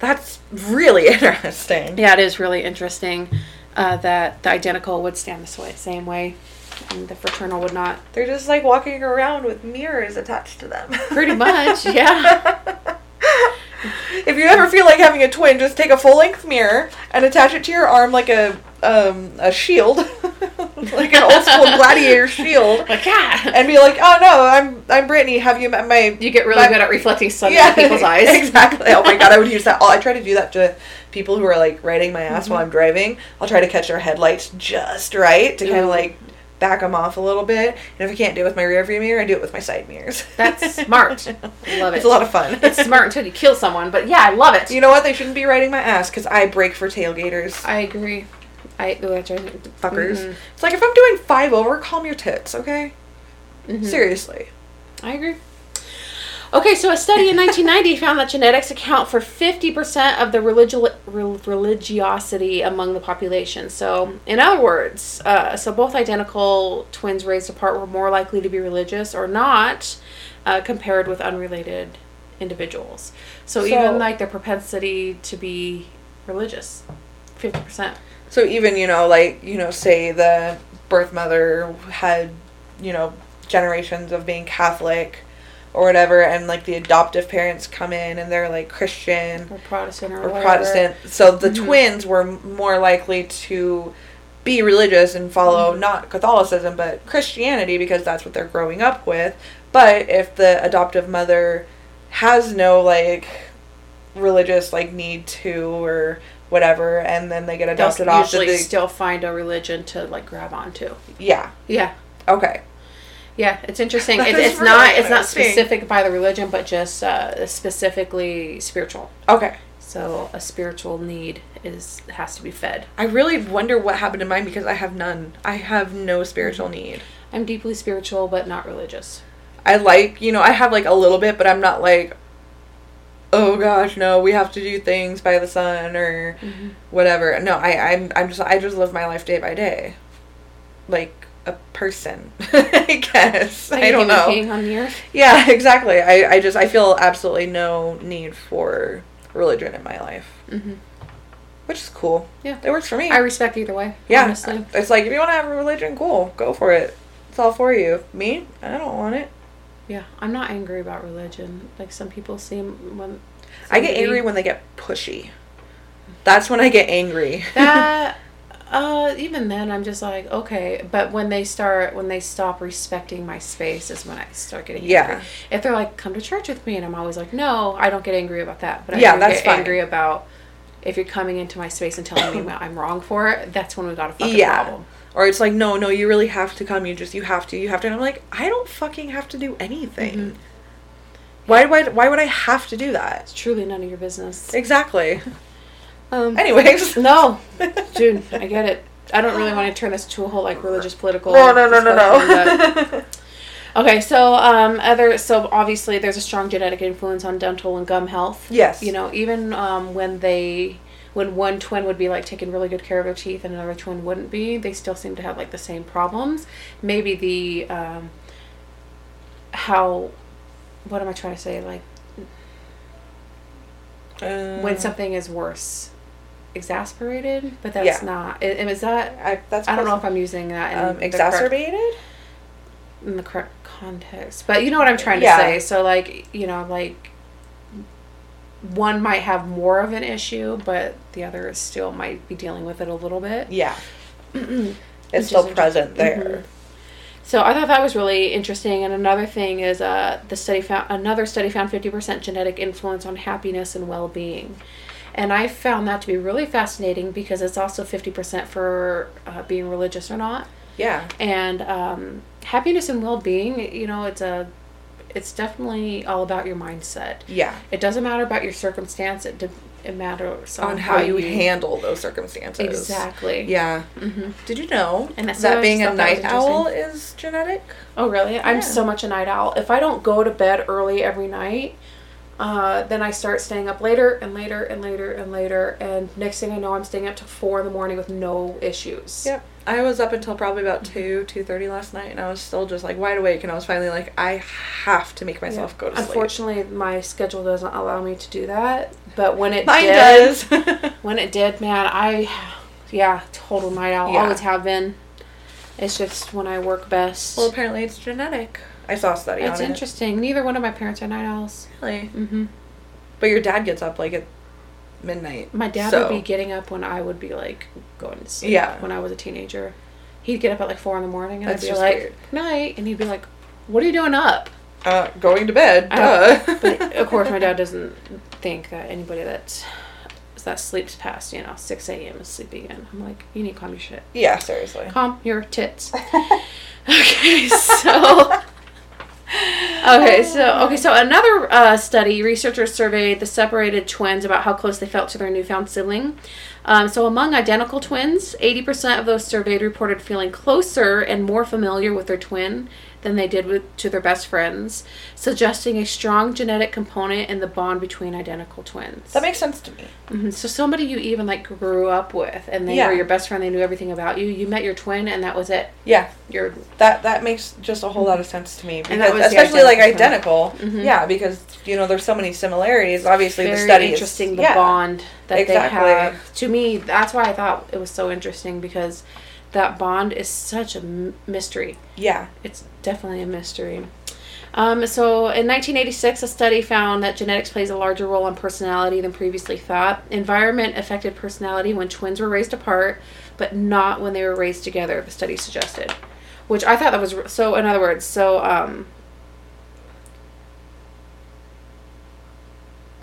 That's really interesting. yeah, it is really interesting uh, that the identical would stand this way, same way, and the fraternal would not. They're just like walking around with mirrors attached to them. Pretty much, yeah. if you ever feel like having a twin, just take a full length mirror and attach it to your arm like a um, a shield, like an old school gladiator shield, Like yeah. and be like, "Oh no, I'm I'm Brittany. Have you met my You get really my- good at reflecting sun in people's eyes. Exactly. Oh my god, I would use that. I try to do that to people who are like riding my ass while Mm-hmm. I'm driving. I'll try to catch their headlights just right to kind of like back them off a little bit. And if I can't do it with my rear view mirror, I do it with my side mirrors. That's smart. I love it. It's a lot of fun. It's smart until you kill someone, but yeah, I love it. You know what? They shouldn't be riding my ass because I break for tailgaters. I agree. I oh. Fuckers. Mhm. It's like if I'm doing five over, calm your tits, okay? Mhm. Seriously. I agree. Okay, so a study in 1990 found that genetics account for 50% of the religi- rel- religiosity among the population. So, in other words, uh, so both identical twins raised apart were more likely to be religious or not uh, compared with unrelated individuals. So, So- even like their propensity to be religious, 50%. So even, you know, like, you know, say the birth mother had, you know, generations of being Catholic or whatever, and like the adoptive parents come in and they're like Christian Or Protestant or, or whatever. Protestant. So the Mhm. twins were more likely to be religious and follow not Catholicism but Christianity because that's what they're growing up with. But if the adoptive mother has no like religious like need to or whatever and then they get They'll adopted off usually the still find a religion to like grab onto. yeah Yeah. okay Yeah, it's interesting. It, it's not it's not specific by the religion, but just uh, specifically spiritual. okay So a spiritual need is has to be fed. I really wonder what happened to mine because I have none I have no spiritual need I'm deeply spiritual, but not religious. I like, you know, I have like a little bit, but I'm not like, oh gosh, no, we have to do things by the sun or whatever. No, I, I'm, I'm just, I just live my life day by day, like a person, I guess. Like I don't know. being on the earth. Yeah, exactly. I, I just, I feel absolutely no need for religion in my life, hmm which is cool. Yeah. it works for me. I respect either way. yeah, honestly. it's like if you want to have a religion, cool, go for it. It's all for you. Me, I don't want it. Yeah, I'm not angry about religion. Like some people seem when I get angry when they get pushy. That's when I get angry. that uh even then i'm just like okay but when they start when they stop respecting my space is when i start getting Yeah. angry if they're like come to church with me and i'm always like no i don't get angry about that but i Yeah, that's get fine. angry about if you're coming into my space and telling me i'm wrong for it that's when we got a fucking yeah. problem Or it's like, no, no, you really have to come. You just, you have to, you have to. And I'm like, I don't fucking have to do anything. Mhm. Why, why, why would I have to do that? it's truly none of your business Exactly. um Anyways. no dude i get it i don't really want to turn this to a whole like religious political No, no, no, no, no. Okay, so um, other so obviously there's a strong genetic influence on dental and gum health. Yes. You know, even um, when they when one twin would be like taking really good care of their teeth and another twin wouldn't be, they still seem to have like the same problems. Maybe the um, how what am I trying to say? Like Uh, when something is worse, exasperated, but that's Yeah. not. i- Is that? I, that's I don't know if I'm using that in um, the correct- exacerbated. in the correct context. But you know what I'm trying to Yeah. say. So like, you know, like one might have more of an issue, but the other is still might be dealing with it a little bit. Yeah. It's still present there. Mhm. So I thought that was really interesting. And another thing is, uh, the study found another study found fifty percent genetic influence on happiness and well being, and I found that to be really fascinating because it's also fifty percent for uh, being religious or not Yeah. and um, happiness and well-being you know it's a it's definitely all about your mindset Yeah. it doesn't matter about your circumstance it de- it matters on how you handle those circumstances. exactly. Yeah. hmm Did you know And that's- that being a that night owl is genetic? Oh, really? Yeah. I'm so much a night owl. If I don't go to bed early every night, uh, then I start staying up later and later and later and later. And next thing I know, I'm staying up till four in the morning with no issues. Yep. I was up until probably about two, two thirty last night, and I was still just like wide awake, and I was finally like, I have to make myself go to sleep. Unfortunately, my schedule doesn't allow me to do that. But when it Mine did, does. when it did, man, I, yeah, total night owl. Yeah. Always have been. It's just when I work best. well, apparently it's genetic. I saw a study it's on interesting. Neither one of my parents are night owls. it. Really? hmm But your dad gets up like at midnight. My dad so- would be getting up when I would be like going to sleep. Yeah. When I was a teenager, he'd get up at like four in the morning, and That's I'd be like, weird. "Night," and he'd be like, "What are you doing up?" uh, going to bed. Duh. But of course, my dad doesn't think that anybody that's that sleeps past you know six a.m. is sleeping in. I'm like, you need to calm your shit. yeah, seriously. Calm your tits. okay, so. Okay, so okay, so another uh, study, researchers surveyed the separated twins about how close they felt to their newfound sibling. Um, so among identical twins, eighty percent of those surveyed reported feeling closer and more familiar with their twin than they did with to their best friends, suggesting a strong genetic component in the bond between identical twins. That makes sense to me. hmm So somebody you even like grew up with, and they Yeah. were your best friend. They knew everything about you. You met your twin, and that was it. Yeah, Your that that makes just a whole lot of sense to me. Because, And that was the especially like identical identical. Mhm. Yeah, because you know there's so many similarities. Obviously, very the study is- interesting the yeah. bond that Exactly. they have. To me, that's why I thought it was so interesting because that bond is such a mystery. Yeah. It's definitely a mystery. Um, so in 1986, a study found that genetics plays a larger role in personality than previously thought. Environment affected personality when twins were raised apart, but not when they were raised together. The study suggested, which I thought that was so. In other words, so um,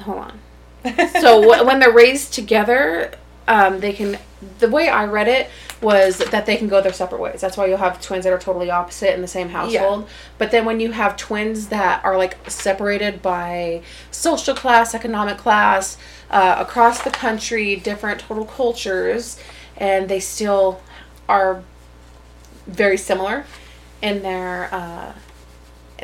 hold on. so wh- when they're raised together, um, they can. The way I read it was that they can go their separate ways. That's why you'll have twins that are totally opposite in the same household. But then when you have twins that are like separated by social class, economic class, uh, across the country, different total cultures, and they still are very similar in their uh,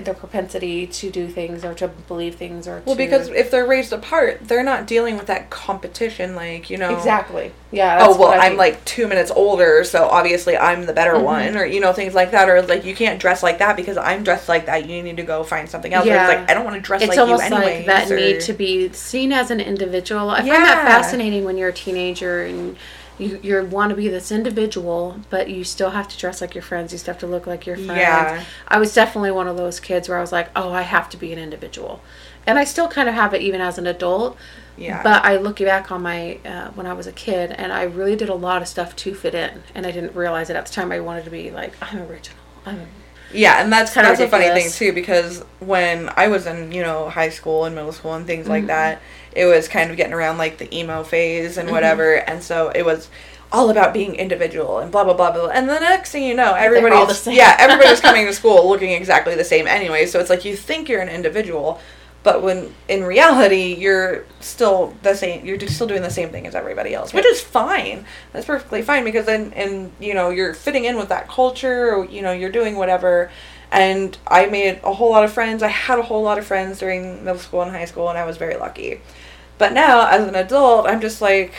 their propensity to do things or to believe things or Well, to because if they're raised apart, they're not dealing with that competition, like you know. exactly yeah that's Oh well, what I I'm think. like two minutes older, so obviously I'm the better Mhm. one, or you know things like that, or like you can't dress like that because I'm dressed like that. You need to go find something else. Or Yeah. it's like I don't want to dress it's like almost you anyway. like that need to be seen as an individual. I find that fascinating when you're a teenager and you you want to be this individual, but you still have to dress like your friends. You still have to look like your friends. Yeah. I was definitely one of those kids where I was like, oh, I have to be an individual, and I still kind of have it even as an adult. Yeah. But I look back on my uh, when I was a kid, and I really did a lot of stuff to fit in, and I didn't realize it at the time. I wanted to be like, I'm original. I'm Yeah, and that's kinda that's a funny thing too because when I was in you know high school and middle school and things like Mhm. that, it was kind of getting around like the emo phase and Mhm. whatever, and so it was all about being individual and blah blah blah blah. And the next thing you know, all the everybody's same. yeah everybody's coming to school looking exactly the same anyway. So it's like you think you're an individual, but when in reality you're still the same. You're still doing the same thing as everybody else, which is fine. That's perfectly fine because then and you know you're fitting in with that culture. Or, you know you're doing whatever. And I made a whole lot of friends. I had a whole lot of friends during middle school and high school, and I was very lucky. But now, as an adult, I'm just like,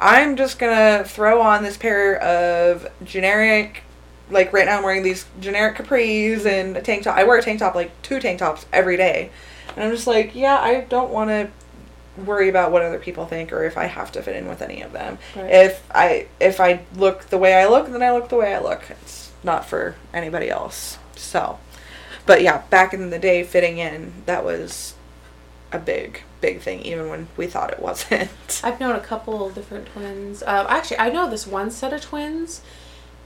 I'm just gonna throw on this pair of generic, like right now I'm wearing these generic capris and a tank top. I wear a tank top, like two tank tops every day. And I'm just like, yeah, I don't want to worry about what other people think or if I have to fit in with any of them. Right. If I if I look the way I look, then I look the way I look. It's not for anybody else. So, but yeah, back in the day, fitting in that was a big big thing, even when we thought it wasn't. I've known a couple of different twins. Uh, actually, I know this one set of twins,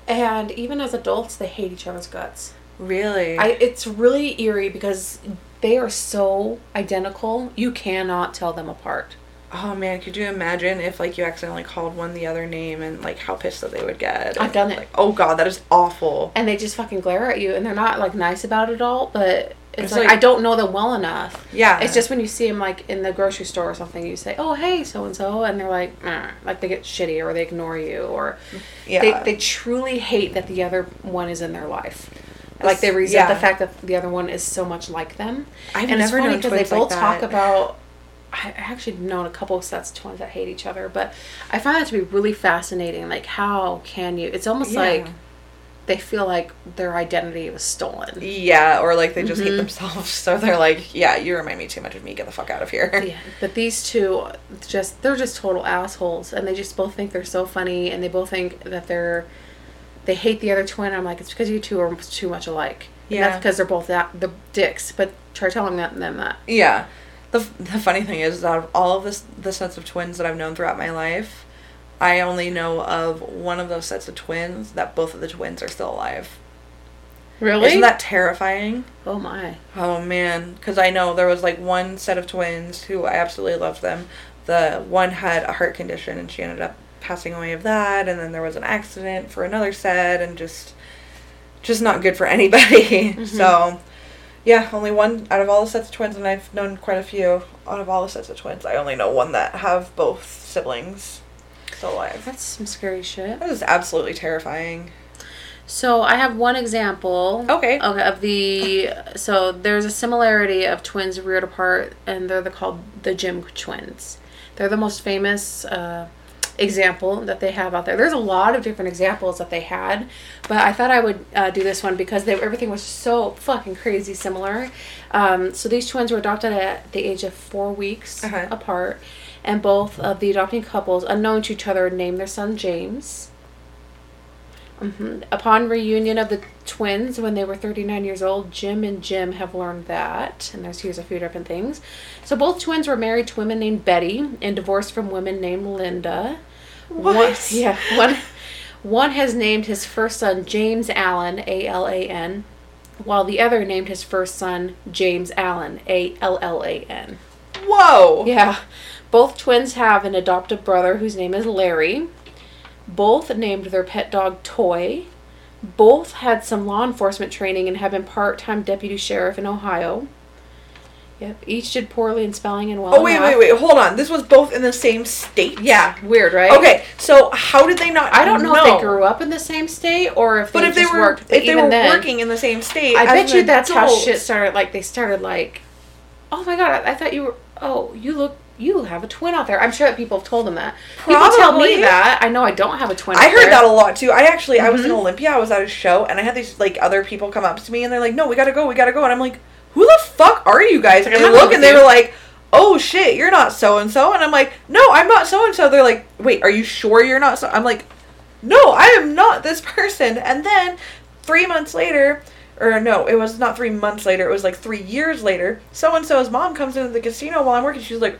and even as adults, they hate each other's guts. really? I it's really eerie because they are so identical. You cannot tell them apart. oh man, could you imagine if like you accidentally called one the other name and like how pissed that they would get? I've done it. Like, oh god, that is awful. And they just fucking glare at you, and they're not like nice about it all. But It's, It's like, like- I don't know them well enough. Yeah. It's just when you see them like in the grocery store or something, you say, "Oh, hey, so and so," and they're like, like they get shitty or they ignore you or yeah. they they truly hate that the other one is in their life. Like they resent Yeah. the fact that the other one is so much like them. I've and never known because they twins like both talk about. I I actually known a couple of sets of twins that hate each other, but I find that to be really fascinating. Like, how can you? It's almost Yeah. like they feel like their identity was stolen. Yeah, or like they just hate Mhm. themselves, so they're like, "Yeah, you remind me too much of me. Get the fuck out of here." Yeah, but these two just they're just total assholes and they just both think they're so funny and they both think that they're they hate the other twin. I'm like, it's because you two are too much alike. And Yeah. that's because they're both that the dicks. But try telling them that. Yeah. The, the funny thing is, out of all of this, the sets of twins that I've known throughout my life, I only know of one of those sets of twins that both of the twins are still alive. Really? Isn't that terrifying? oh my. Oh man, because I know there was like one set of twins who I absolutely loved them. The one had a heart condition and she ended up passing away of that, and then there was an accident for another set, and just, just not good for anybody. Mhm. So, yeah, only one out of all the sets of twins, and I've known quite a few. Out of all the sets of twins, I only know one that have both siblings still alive. That's some scary shit. That is absolutely terrifying. So I have one example. Okay. Okay, of the so there's a similarity of twins reared apart, and they're the called the Jim twins. They're the most famous uh, example that they have out there. There's a lot of different examples that they had, but I thought I would uh, do this one because they, everything was so fucking crazy similar. Um, so these twins were adopted at the age of four weeks Uh-huh. apart, and both of the adopting couples, unknown to each other, named their son James. hmm Upon reunion of the twins when they were 39 years old, Jim and Jim have learned that, and there's here's a few different things. So both twins were married to women named Betty and divorced from women named Linda. One, yeah, one one has named his first son James Allen, A L A N, while the other named his first son James Allen, A L L A N. Whoa. Yeah. Both twins have an adoptive brother whose name is Larry. Both named their pet dog Toy. Both had some law enforcement training and have been part time deputy sheriff in Ohio. Yep. Each did poorly in spelling and well. Oh wait, wait, wait. Hold on. This was both in the same state. Yeah, weird, right? Okay, so how did they not? I don't know, if they grew up in the same state or if they But if they were, worked. if they were then, working in the same state, I bet you that's how shit started. Like they started like, oh my god, I, I thought you were. Oh, you look. You have a twin out there. I'm sure that people have told them that. People tell Probably. me that. I know I don't have a twin. I heard there. that a lot too. I actually, I was in Mhm. Olympia. I was at a show, and I had these like other people come up to me, and they're like, "No, we gotta go, we gotta go," and I'm like, "Who the fuck are you guys?" And they look, and they were like, "Oh shit, you're not so and so," and I'm like, "No, I'm not so and so." They're like, "Wait, are you sure you're not so?" I'm like, "No, I am not this person." And then three months later. Or no, it was not three months later. It was like three years later. So and so's mom comes into the casino while I'm working. She's like,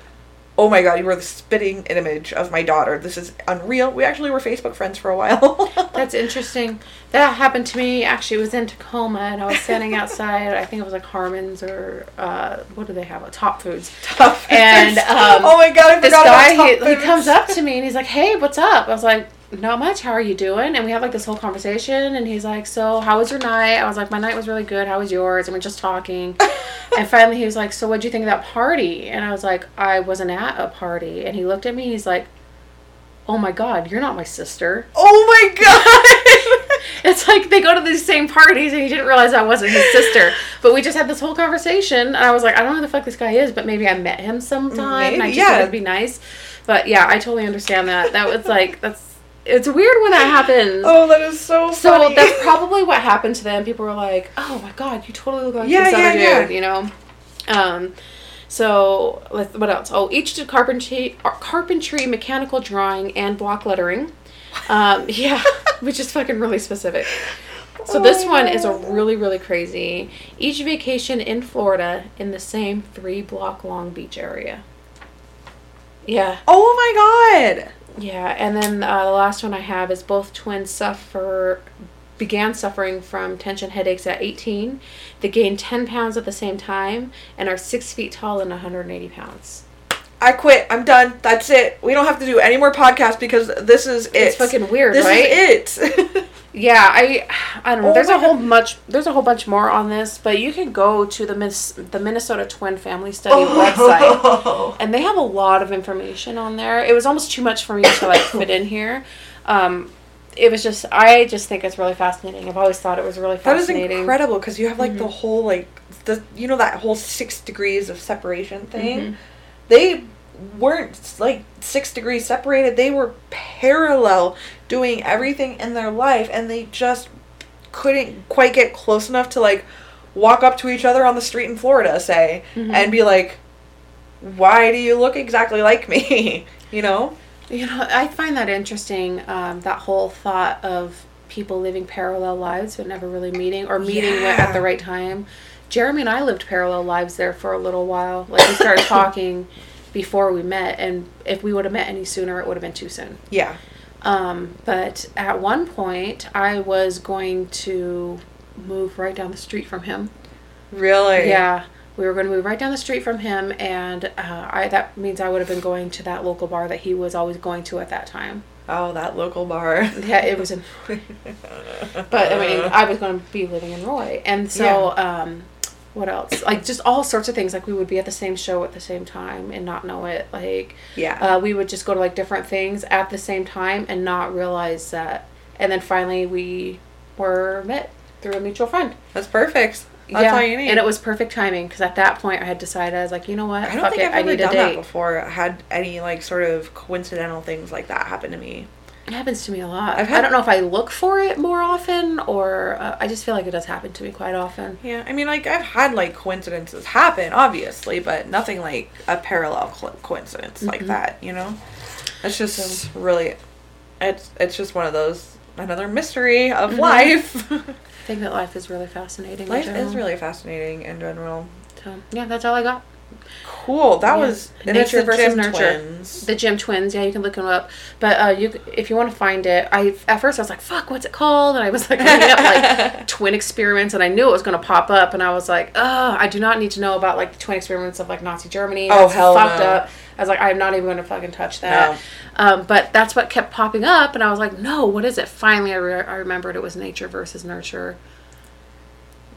"Oh my god, you were the spitting image of my daughter. This is unreal." We actually were Facebook friends for a while. That's interesting. That happened to me. Actually, it was in Tacoma, and I was standing outside. I think it was like Harmon's or uh, what do they have? A Top Foods. Tough. And, um, oh my god, I This forgot guy, about he, Top he Foods. comes up to me and he's like, "Hey, what's up?" I was like, "Not much. How are you doing?" And we had like this whole conversation. And he's like, "So, how was your night?" I was like, "My night was really good. How was yours?" And we're just talking. and finally, he was like, "So, what'd you think of that party?" And I was like, "I wasn't at a party." And he looked at me. And he's like, "Oh my god, you're not my sister." Oh my god. It's like they go to these same parties and he didn't realize I wasn't his sister. But we just had this whole conversation and I was like, I don't know who the fuck this guy is, but maybe I met him sometime and I Maybe, just thought yeah. it'd be nice. But yeah, I totally understand that. That was like that's it's weird when that happens. oh, that is so so funny. that's probably what happened to them. People were like, "Oh my god, you totally look like Yeah, this other yeah, dude," you know. Um, so let's- what else? Oh, each did carpentry, uh, carpentry, mechanical drawing, and block lettering. Um, yeah, which is fucking really specific. So this Oh one is a really really crazy. Each vacation in Florida in the same three block long beach area. Yeah. Oh my god. Yeah, and then uh, the last one I have is both twins suffer began suffering from tension headaches at 18. They gained 10 pounds at the same time and are six feet tall and 180 pounds. I quit. I'm done. That's it. We don't have to do any more podcasts because this is it. It's fucking weird, this right? is it. Yeah, I I don't know. Oh there's a whole much there's a whole bunch more on this, but you can go to the Miss, the Minnesota Twin Family Study website and they have a lot of information on there. It was almost too much for me to like fit in here. Um, it was just I just think it's really fascinating. I've always thought it was really fascinating. That is incredible because you have like Mm-hmm. the whole like the you know that whole six degrees of separation thing. Mhm. They weren't like six degrees separated. They were parallel, doing everything in their life, and they just couldn't quite get close enough to like walk up to each other on the street in Florida, say, Mhm. and be like, "Why do you look exactly like me?" you know. You know, I find that interesting. Um, that whole thought of people living parallel lives but never really meeting or meeting when- at the right time. Jeremy and I lived parallel lives there for a little while. Like we started talking before we met, and if we would have met any sooner, it would have been too soon. Yeah. Um, but at one point, I was going to move right down the street from him. Really. Yeah, we were going to move right down the street from him, and uh, I that means I would have been going to that local bar that he was always going to at that time. Oh, that local bar. Yeah, it was in. But I mean, I was going to be living in Roy, and so um, what else? Like just all sorts of things. Like we would be at the same show at the same time and not know it. Like yeah. uh, we would just go to like different things at the same time and not realize that. And then finally, we were met through a mutual friend. That's perfect. That's all you need. and it was perfect timing because at that point I had decided I was like, you know what, I don't fuck think it, I've ever done that before. Had any like sort of coincidental things like that happen to me. It happens to me a lot. I've I don't know if I look for it more often or uh, I just feel like it does happen to me quite often. Yeah, I mean, like I've had like coincidences happen, obviously, but nothing like a parallel coincidence like Mhm. that. You know, it's just really, it's it's just one of those another mystery of Mhm. life. I think that life is really fascinating. life is really fascinating in general. So yeah, that's all I got. Cool. That Yeah. was and Nature versus Jim nurture. Twins. The Jim Twins, yeah, you can look them up. But uh, you, if you want to find it, I at first I was like, "Fuck, what's it called?" And I was like looking up like twin experiments, and I knew it was going to pop up, and I was like, "Oh, I do not need to know about like the twin experiments of like Nazi Germany. Oh, That's hell fucked no. up." I was like, "I'm not even going to fucking touch that." Um, but that's what kept popping up, and I was like, "No, what is it?" Finally, I, re- I remembered it was nature versus nurture.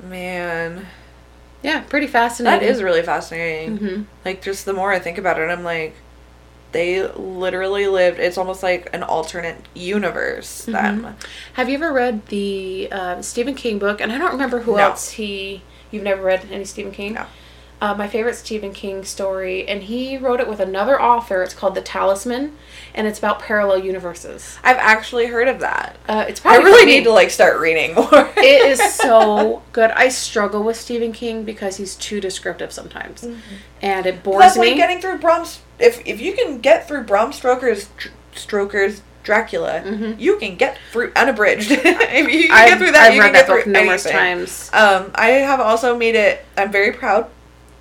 Man, Yeah, pretty fascinating. that is really fascinating. hmm Like just the more I think about it, I'm like, they literally lived. It's almost like an alternate universe. Mm-hmm. Them. Have you ever read the uh, Stephen King book? And I don't remember who No. else he. You've never read any Stephen King? No. Uh, my favorite Stephen King story, and he wrote it with another author. It's called The Talisman, and it's about parallel universes. I've actually heard of that. Uh, it's I really me. need to like start reading more. it is so good. I struggle with Stephen King because he's too descriptive sometimes, and it bores That's me. like getting through Bram. If if you can get through Bram Stoker's Stoker's Dracula, Mhm. you can get through unabridged. if you can I've, get through that, I've you read can that get through numerous anything. times. Um, I have also made it. I'm very proud.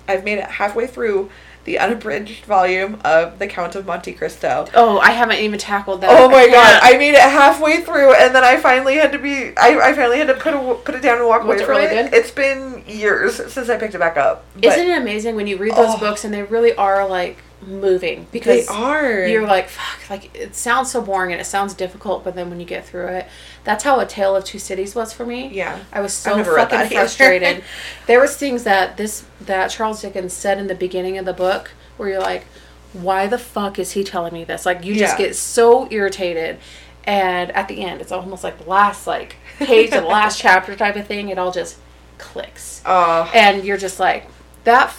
I've made it halfway through the unabridged volume of The Count of Monte Cristo. Oh, I haven't even tackled that. Oh I my god! can't. I made it halfway through, and then I finally had to be. I, I finally had to put it put it down and walk Was away it from really it. good? It's been years since I picked it back up. But Isn't it amazing when you read those Oh. books and they really are like moving they because are. you're like fuck like it sounds so boring and it sounds difficult but then when you get through it that's how a tale of two cities was for me yeah. i was so fucking frustrated there was things that this that charles dickens said in the beginning of the book where you're like why the fuck is he telling me this like you just Yeah. get so irritated and at the end it's almost like the last like page of the last chapter type of thing it all just clicks Oh. and you're just like that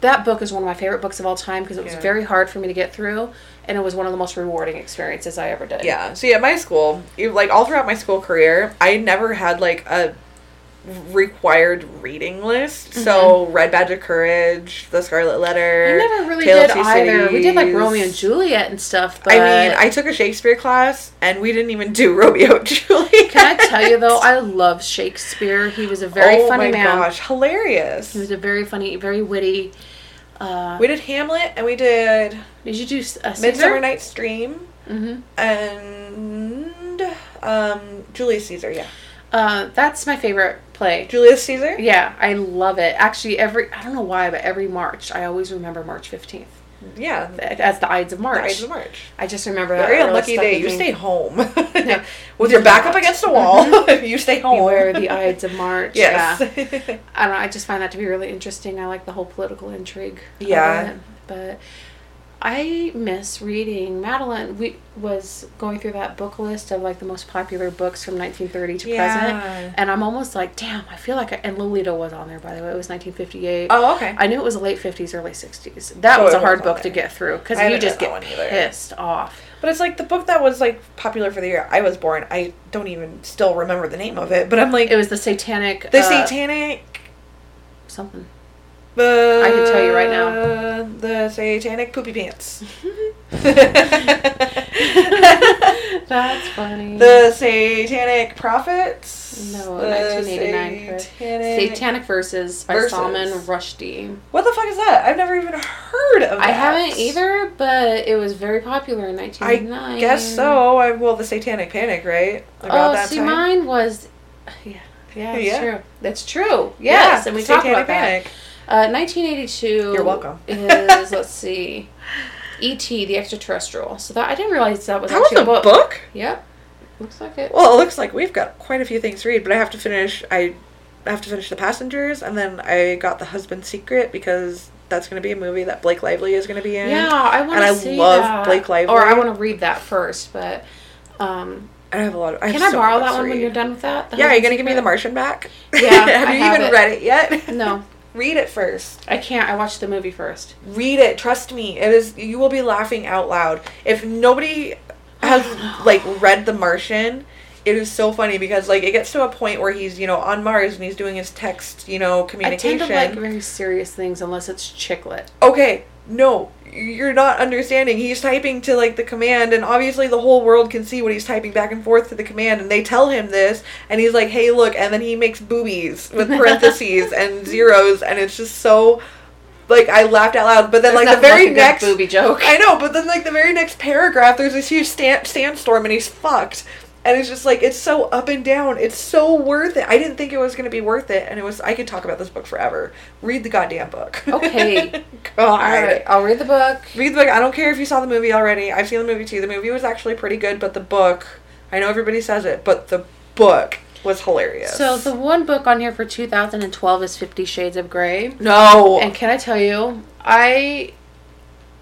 that book is one of my favorite books of all time because it was Yeah. very hard for me to get through and it was one of the most rewarding experiences i ever did Yeah. See, at my school, like all throughout my school career, I never had like a required reading list. So, Red Badge of Courage, The Scarlet Letter. Mm-hmm. i never really Tale did either we did like romeo and juliet and stuff but I mean, I took a Shakespeare class, and we didn't even do Romeo and Juliet. can i tell you though i love shakespeare he was a very oh funny my man gosh, hilarious! he was a very funny very witty uh, We did Hamlet, and we did did you do s- a Midsummer Night's Dream, mm-hmm. and um, Julius Caesar. Yeah, uh, that's my favorite play Julius Caesar. yeah i love it actually every i don't know why but every march i always remember march 15th Yeah. as the Ides of March. The Ides of March. I just remember that. Very unlucky day. You me. stay home. Yeah. With your back up against a wall. you stay home. Beware the Ides of March. Yes. Yeah. I don't know. I just find that to be really interesting. I like the whole political intrigue. Yeah. it. But I miss reading. Madeline we was going through that book list of like the most popular books from 1930 to Yeah. present, and I'm almost like, damn. I feel like, I, and Lolita was on there by the way. It was 1958. oh, okay. I knew it was the late 50s, early 60s. That Oh, was a hard book to get through because you just get that one either. pissed off. But it's like the book that was like popular for the year I was born. I don't even still remember the name of it, but I'm like It was the satanic. the uh, satanic. something. Uh, I can tell you right now. The satanic poopy pants. That's funny. the satanic prophets. No, The 1989 Satanic. Satanic Verses by Verses. Salman Rushdie. What the fuck is that? I've never even heard of. I that. haven't either, but it was very popular in 1989. I guess so. I well, the Satanic Panic, right? About Oh, that see, time. mine was. Yeah, yeah, that's Yeah. true. That's true. Yes, Yeah, and we talked about that. Panic. Uh, 1982. You're welcome. is let's see, E.T. the Extraterrestrial. So that I didn't realize that was That was actually a book. Yep, looks like it. Well, it looks like we've got quite a few things to read, but I have to finish. I have to finish the passengers, and then I got the husband's secret because that's going to be a movie that Blake Lively is going to be in. Yeah, I want And I to see love that. Blake Lively. Or I want to read that first, but um, I have a lot of. I can I so borrow that one when you're done with that? Yeah, are you gonna give me The Martian back? Yeah, have I you have even it. read it yet? No, read it first. I can't. I watched the movie first. Read it. Trust me. It is. You will be laughing out loud. If nobody has like read The Martian, it is so funny because like it gets to a point where he's you know on Mars and he's doing his text you know communication. I tend to like very serious things unless it's chick lit. okay, no, you're not understanding. He's typing to like the command, and obviously the whole world can see what he's typing back and forth to the command, and they tell him this, and he's like, "Hey, look," and then he makes boobies with parentheses and zeros, and it's just so. Like I laughed out loud, but then There's like the very like a good next booby joke. I know, but then like the very next paragraph, there's this huge stand- sandstorm, and he's fucked, and it's just like it's so up and down. It's so worth it. I didn't think it was gonna be worth it, and it was. I could talk about this book forever. Read the goddamn book. Okay. God. All right, I'll read the book. Read the book. I don't care if you saw the movie already. I've seen the movie too. The movie was actually pretty good, but the book, I know everybody says it, but the book was hilarious. So the one book on here for 2012 is Fifty Shades of Grey. no, And can I tell you, I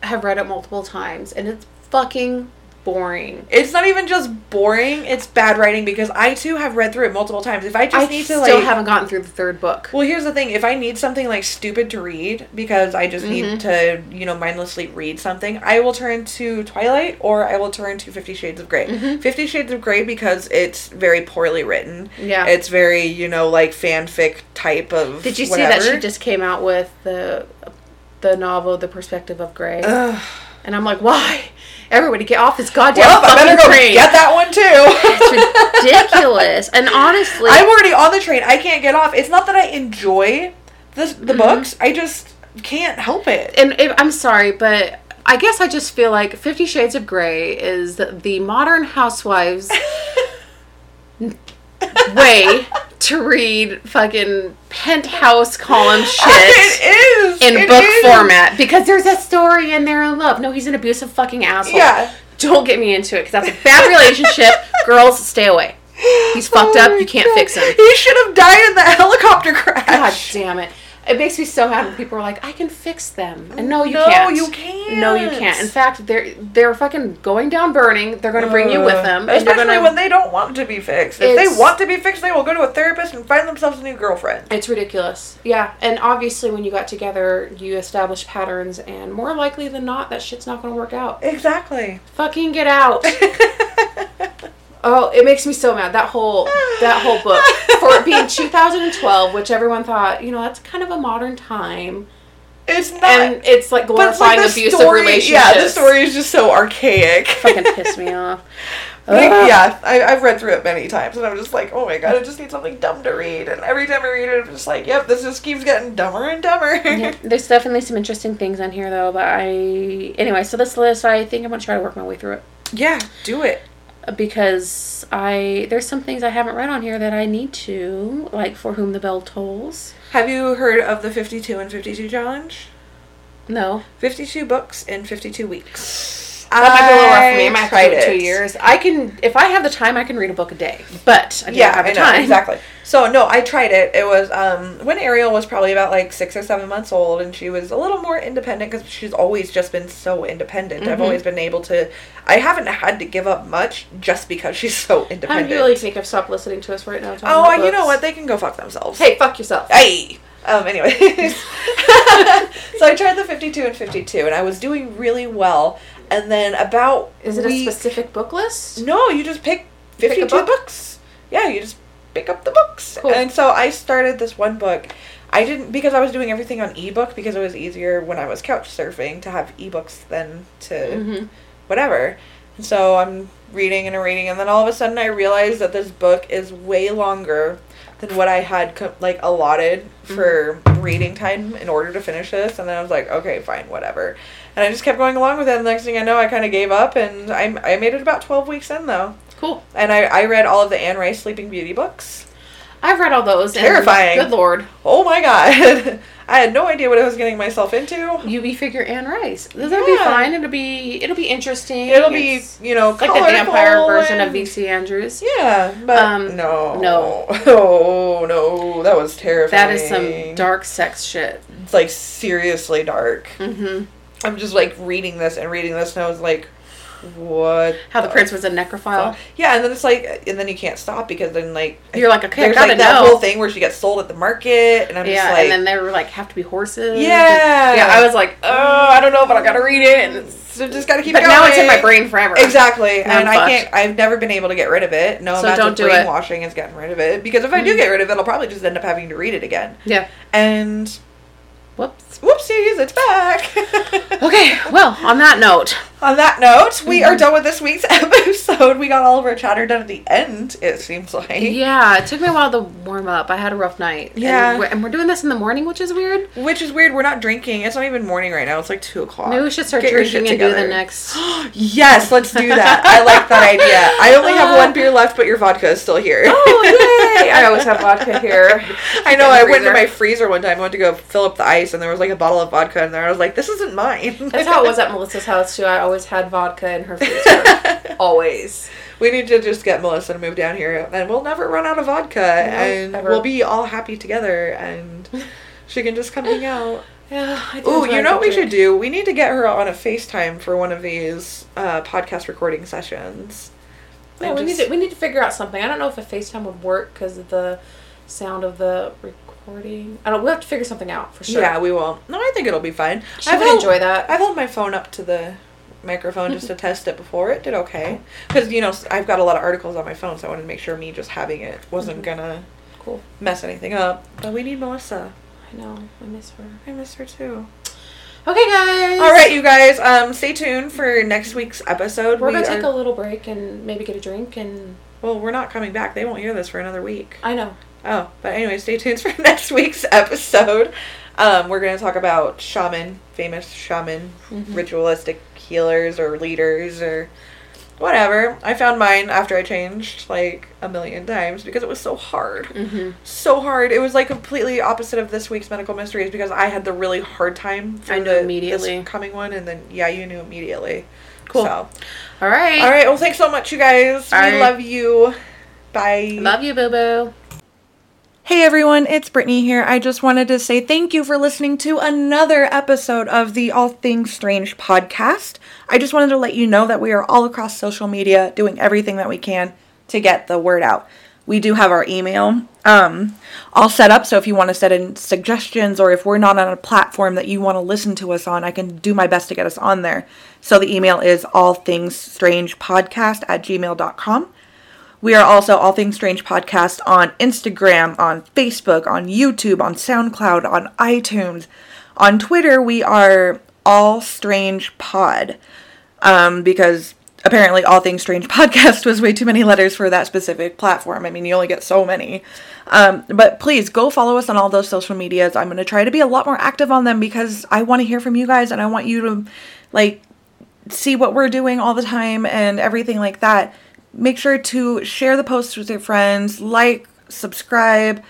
have read it multiple times, and it's fucking boring. it's not even just boring. It's bad writing because I too have read through it multiple times. If I just I need to still like, haven't gotten through the third book. well, here's the thing: if I need something like stupid to read because I just Mhm. need to, you know, mindlessly read something, I will turn to Twilight or I will turn to Fifty Shades of Grey. Mhm. Fifty Shades of Grey because it's very poorly written. Yeah. It's very, you know, like fanfic type of. Did you whatever. see that she just came out with the the novel The Perspective of Grey? And I'm like, why? Everybody get off this goddamn Well, I better go train. get that one too. It's ridiculous. And honestly, I'm already on the train. I can't get off. It's not that I enjoy this the Mhm. books. I just can't help it. and if, I'm sorry, but I guess I just feel like Fifty Shades of Grey is the modern housewives way to read fucking penthouse column shit it is in It book is. format because there's a story in there in love. No, he's an abusive fucking asshole. Yeah. Don't get me into it because that's a bad relationship. Girls, stay away. He's fucked Oh up. You can't God. fix him. He should have died in the helicopter crash. God damn it. It makes me so mad when people are like, I can fix them. And no, you No, can't. No, you can't. No, you can't. In fact, they're they're fucking going down burning. They're gonna bring you with uh, them. Especially gonna, when they don't want to be fixed. If they want to be fixed, they will go to a therapist and find themselves a new girlfriend. It's ridiculous. Yeah. And obviously when you got together, you established patterns and more likely than not that shit's not gonna work out. Exactly. Fucking get out. Oh, it makes me so mad. That whole that whole book for it being 2012, which everyone thought, you know, that's kind of a modern time, It's not. and it's like but it's like glorifying the abusive story, relationships. Yeah, the story is just so archaic. fucking piss me off. Like, yeah, I, I've read through it many times, and I'm just like, oh my god, I just need something dumb to read. And every time I read it, I'm just like, yep, this just keeps getting dumber and dumber. Yeah, there's definitely some interesting things on here though, but I anyway. So this list, I think I'm gonna try to work my way through it yeah, do it. Because I there's some things I haven't read on here that I need to, like For Whom the Bell Tolls. Have you heard of the 52 and 52 challenge? No. 52 books in 52 weeks. That might be a little rough for me. I I might have to tried do it two years. I can, if I have the time, I can read a book a day. But I don't Yeah, have I the know time. exactly. So no, I tried it. It was um, when Ariel was probably about like six or seven months old, and she was a little more independent because she's always just been so independent. I've Mhm. always been able to. I haven't had to give up much just because she's so independent. I really think I've stopped listening to us right now? oh, about you know what? They can go fuck themselves. Hey, fuck yourself. Hey. Um. Anyways, so I tried the fifty-two and fifty-two, and I was doing really well. And then about Is it a specific book list? No, you just pick Pick 52 book? books. Yeah, you just pick up the books. Cool. And so I started this one book. I didn't because I was doing everything on ebook because it was easier when I was couch surfing to have ebooks than to Mm-hmm. whatever. And so I'm reading and reading and then all of a sudden I realized that this book is way longer than what I had co- like allotted for reading time in order to finish this and then I was like okay fine whatever and I just kept going along with it and the next thing I know I kind of gave up and I, I made it about 12 weeks in though Cool. and I, I read all of the Anne Rice Sleeping Beauty books I've read all those. and Terrifying. Good lord. oh my god I had no idea what I was getting myself into You be figure Anne Rice. This will be fine. It'll be it'll be interesting. it'll be you know like the vampire version of VC Andrews. Yeah, but Um, no, no. oh no, that was terrifying. That is some dark sex shit. It's like seriously dark. Mm-hmm. I'm just like reading this and reading this, and I was like, what? How the prince was a necrophile. fuck? Yeah, and then it's like, and then you can't stop because then like You're like, okay, I there's gotta like that know. whole thing where she gets sold at the market, and I'm yeah, just like, and then they were like have to be horses. Yeah. yeah. I was like, oh, I don't know, but I gotta read it. And it's, so just gotta keep but going. now it's in my brain forever. Exactly, Now and I can't. I've never been able to get rid of it. No So amount don't of do it. brainwashing is getting rid of it because if I do Mhm. get rid of it, I'll probably just end up having to read it again. Yeah. And Whoops. whoopsies, it's back. Okay. Well, on that note, On that note, we Mm-hmm. are done with this week's episode. We got all of our chatter done at the end. It seems like. yeah, it took me a while to warm up. I had a rough night. Yeah. and we're, and we're doing this in the morning, which is weird. Which is weird. We're not drinking. It's not even morning right now. It's like two o'clock. Maybe we should start Get drinking and do the next. yes, let's do that. I like that idea. I only have one beer left, but your vodka is still here. Oh yay! I always have vodka here. I know. I went to my freezer one time. I went to go fill up the ice, and there was like a bottle of vodka in there. I was like, "This isn't mine." That's how it was at Melissa's house too. I always had vodka in her freezer. always. we need to just get Melissa to move down here, and we'll never run out of vodka, and ever. we'll be all happy together, and she can just come hang out. Yeah. Ooh, you know what we should do? We need to get her on a FaceTime for one of these uh, podcast recording sessions. Yeah, And we need to we need to figure out something. I don't know if a FaceTime would work because of the sound of the recording. I don't. We have to figure something out for sure. Yeah, we will. No, I think it'll be fine. she I've would held- enjoy that. I've held my phone up to the microphone just to test it before. It did okay. Because, you know, I've got a lot of articles on my phone, so I wanted to make sure me just having it wasn't Mhm. gonna Cool. mess anything up. But we need Melissa. I know. I miss her. I miss her too. Okay, guys. All right, you guys. Um, stay tuned for next week's episode. We're We gonna take a little break and maybe get a drink and Well, we're not coming back. They won't hear this for another week. I know. Oh, but anyway, stay tuned for next week's episode. Um, we're going to talk about shaman, famous shaman, Mhm. ritualistic healers or leaders or whatever. I found mine after I changed like a million times because it was so hard. Mm-hmm. So hard. It was like completely opposite of this week's medical mysteries because I had the really hard time for I knew the immediately. this coming one, and then yeah, you knew immediately. Cool. So, All right. all right. Well, thanks so much, you guys. All we right. love you. Bye. Love you, boo boo. Hey everyone, it's Brittany here. I just wanted to say thank you for listening to another episode of the All Things Strange podcast. I just wanted to let you know that we are all across social media doing everything that we can to get the word out. We do have our email um, all set up, so if you want to set in suggestions or if we're not on a platform that you want to listen to us on, I can do my best to get us on there. So the email is allthingsstrangepodcast at gmail.com. We are also All Things Strange Podcast on Instagram, on Facebook, on YouTube, on SoundCloud, on iTunes. On Twitter, we are All Strange Pod um, because apparently All Things Strange Podcast was way too many letters for that specific platform. I mean, you only get so many. Um, but please go follow us on all those social medias. I'm going to try to be a lot more active on them because I want to hear from you guys and I want you to, like, see what we're doing all the time and everything like that. Make sure to share the posts with your friends, like, subscribe,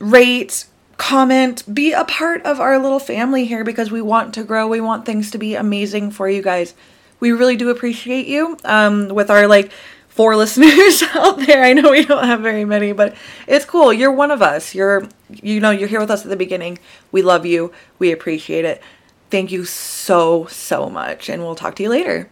rate, comment, be a part of our little family here because we want to grow. We want things to be amazing for you guys. We really do appreciate you. Um, with our like four listeners out there. I know we don't have very many, but it's cool. You're one of us. You're you know, you're here with us at the beginning. We love you. We appreciate it. Thank you so so much and we'll talk to you later.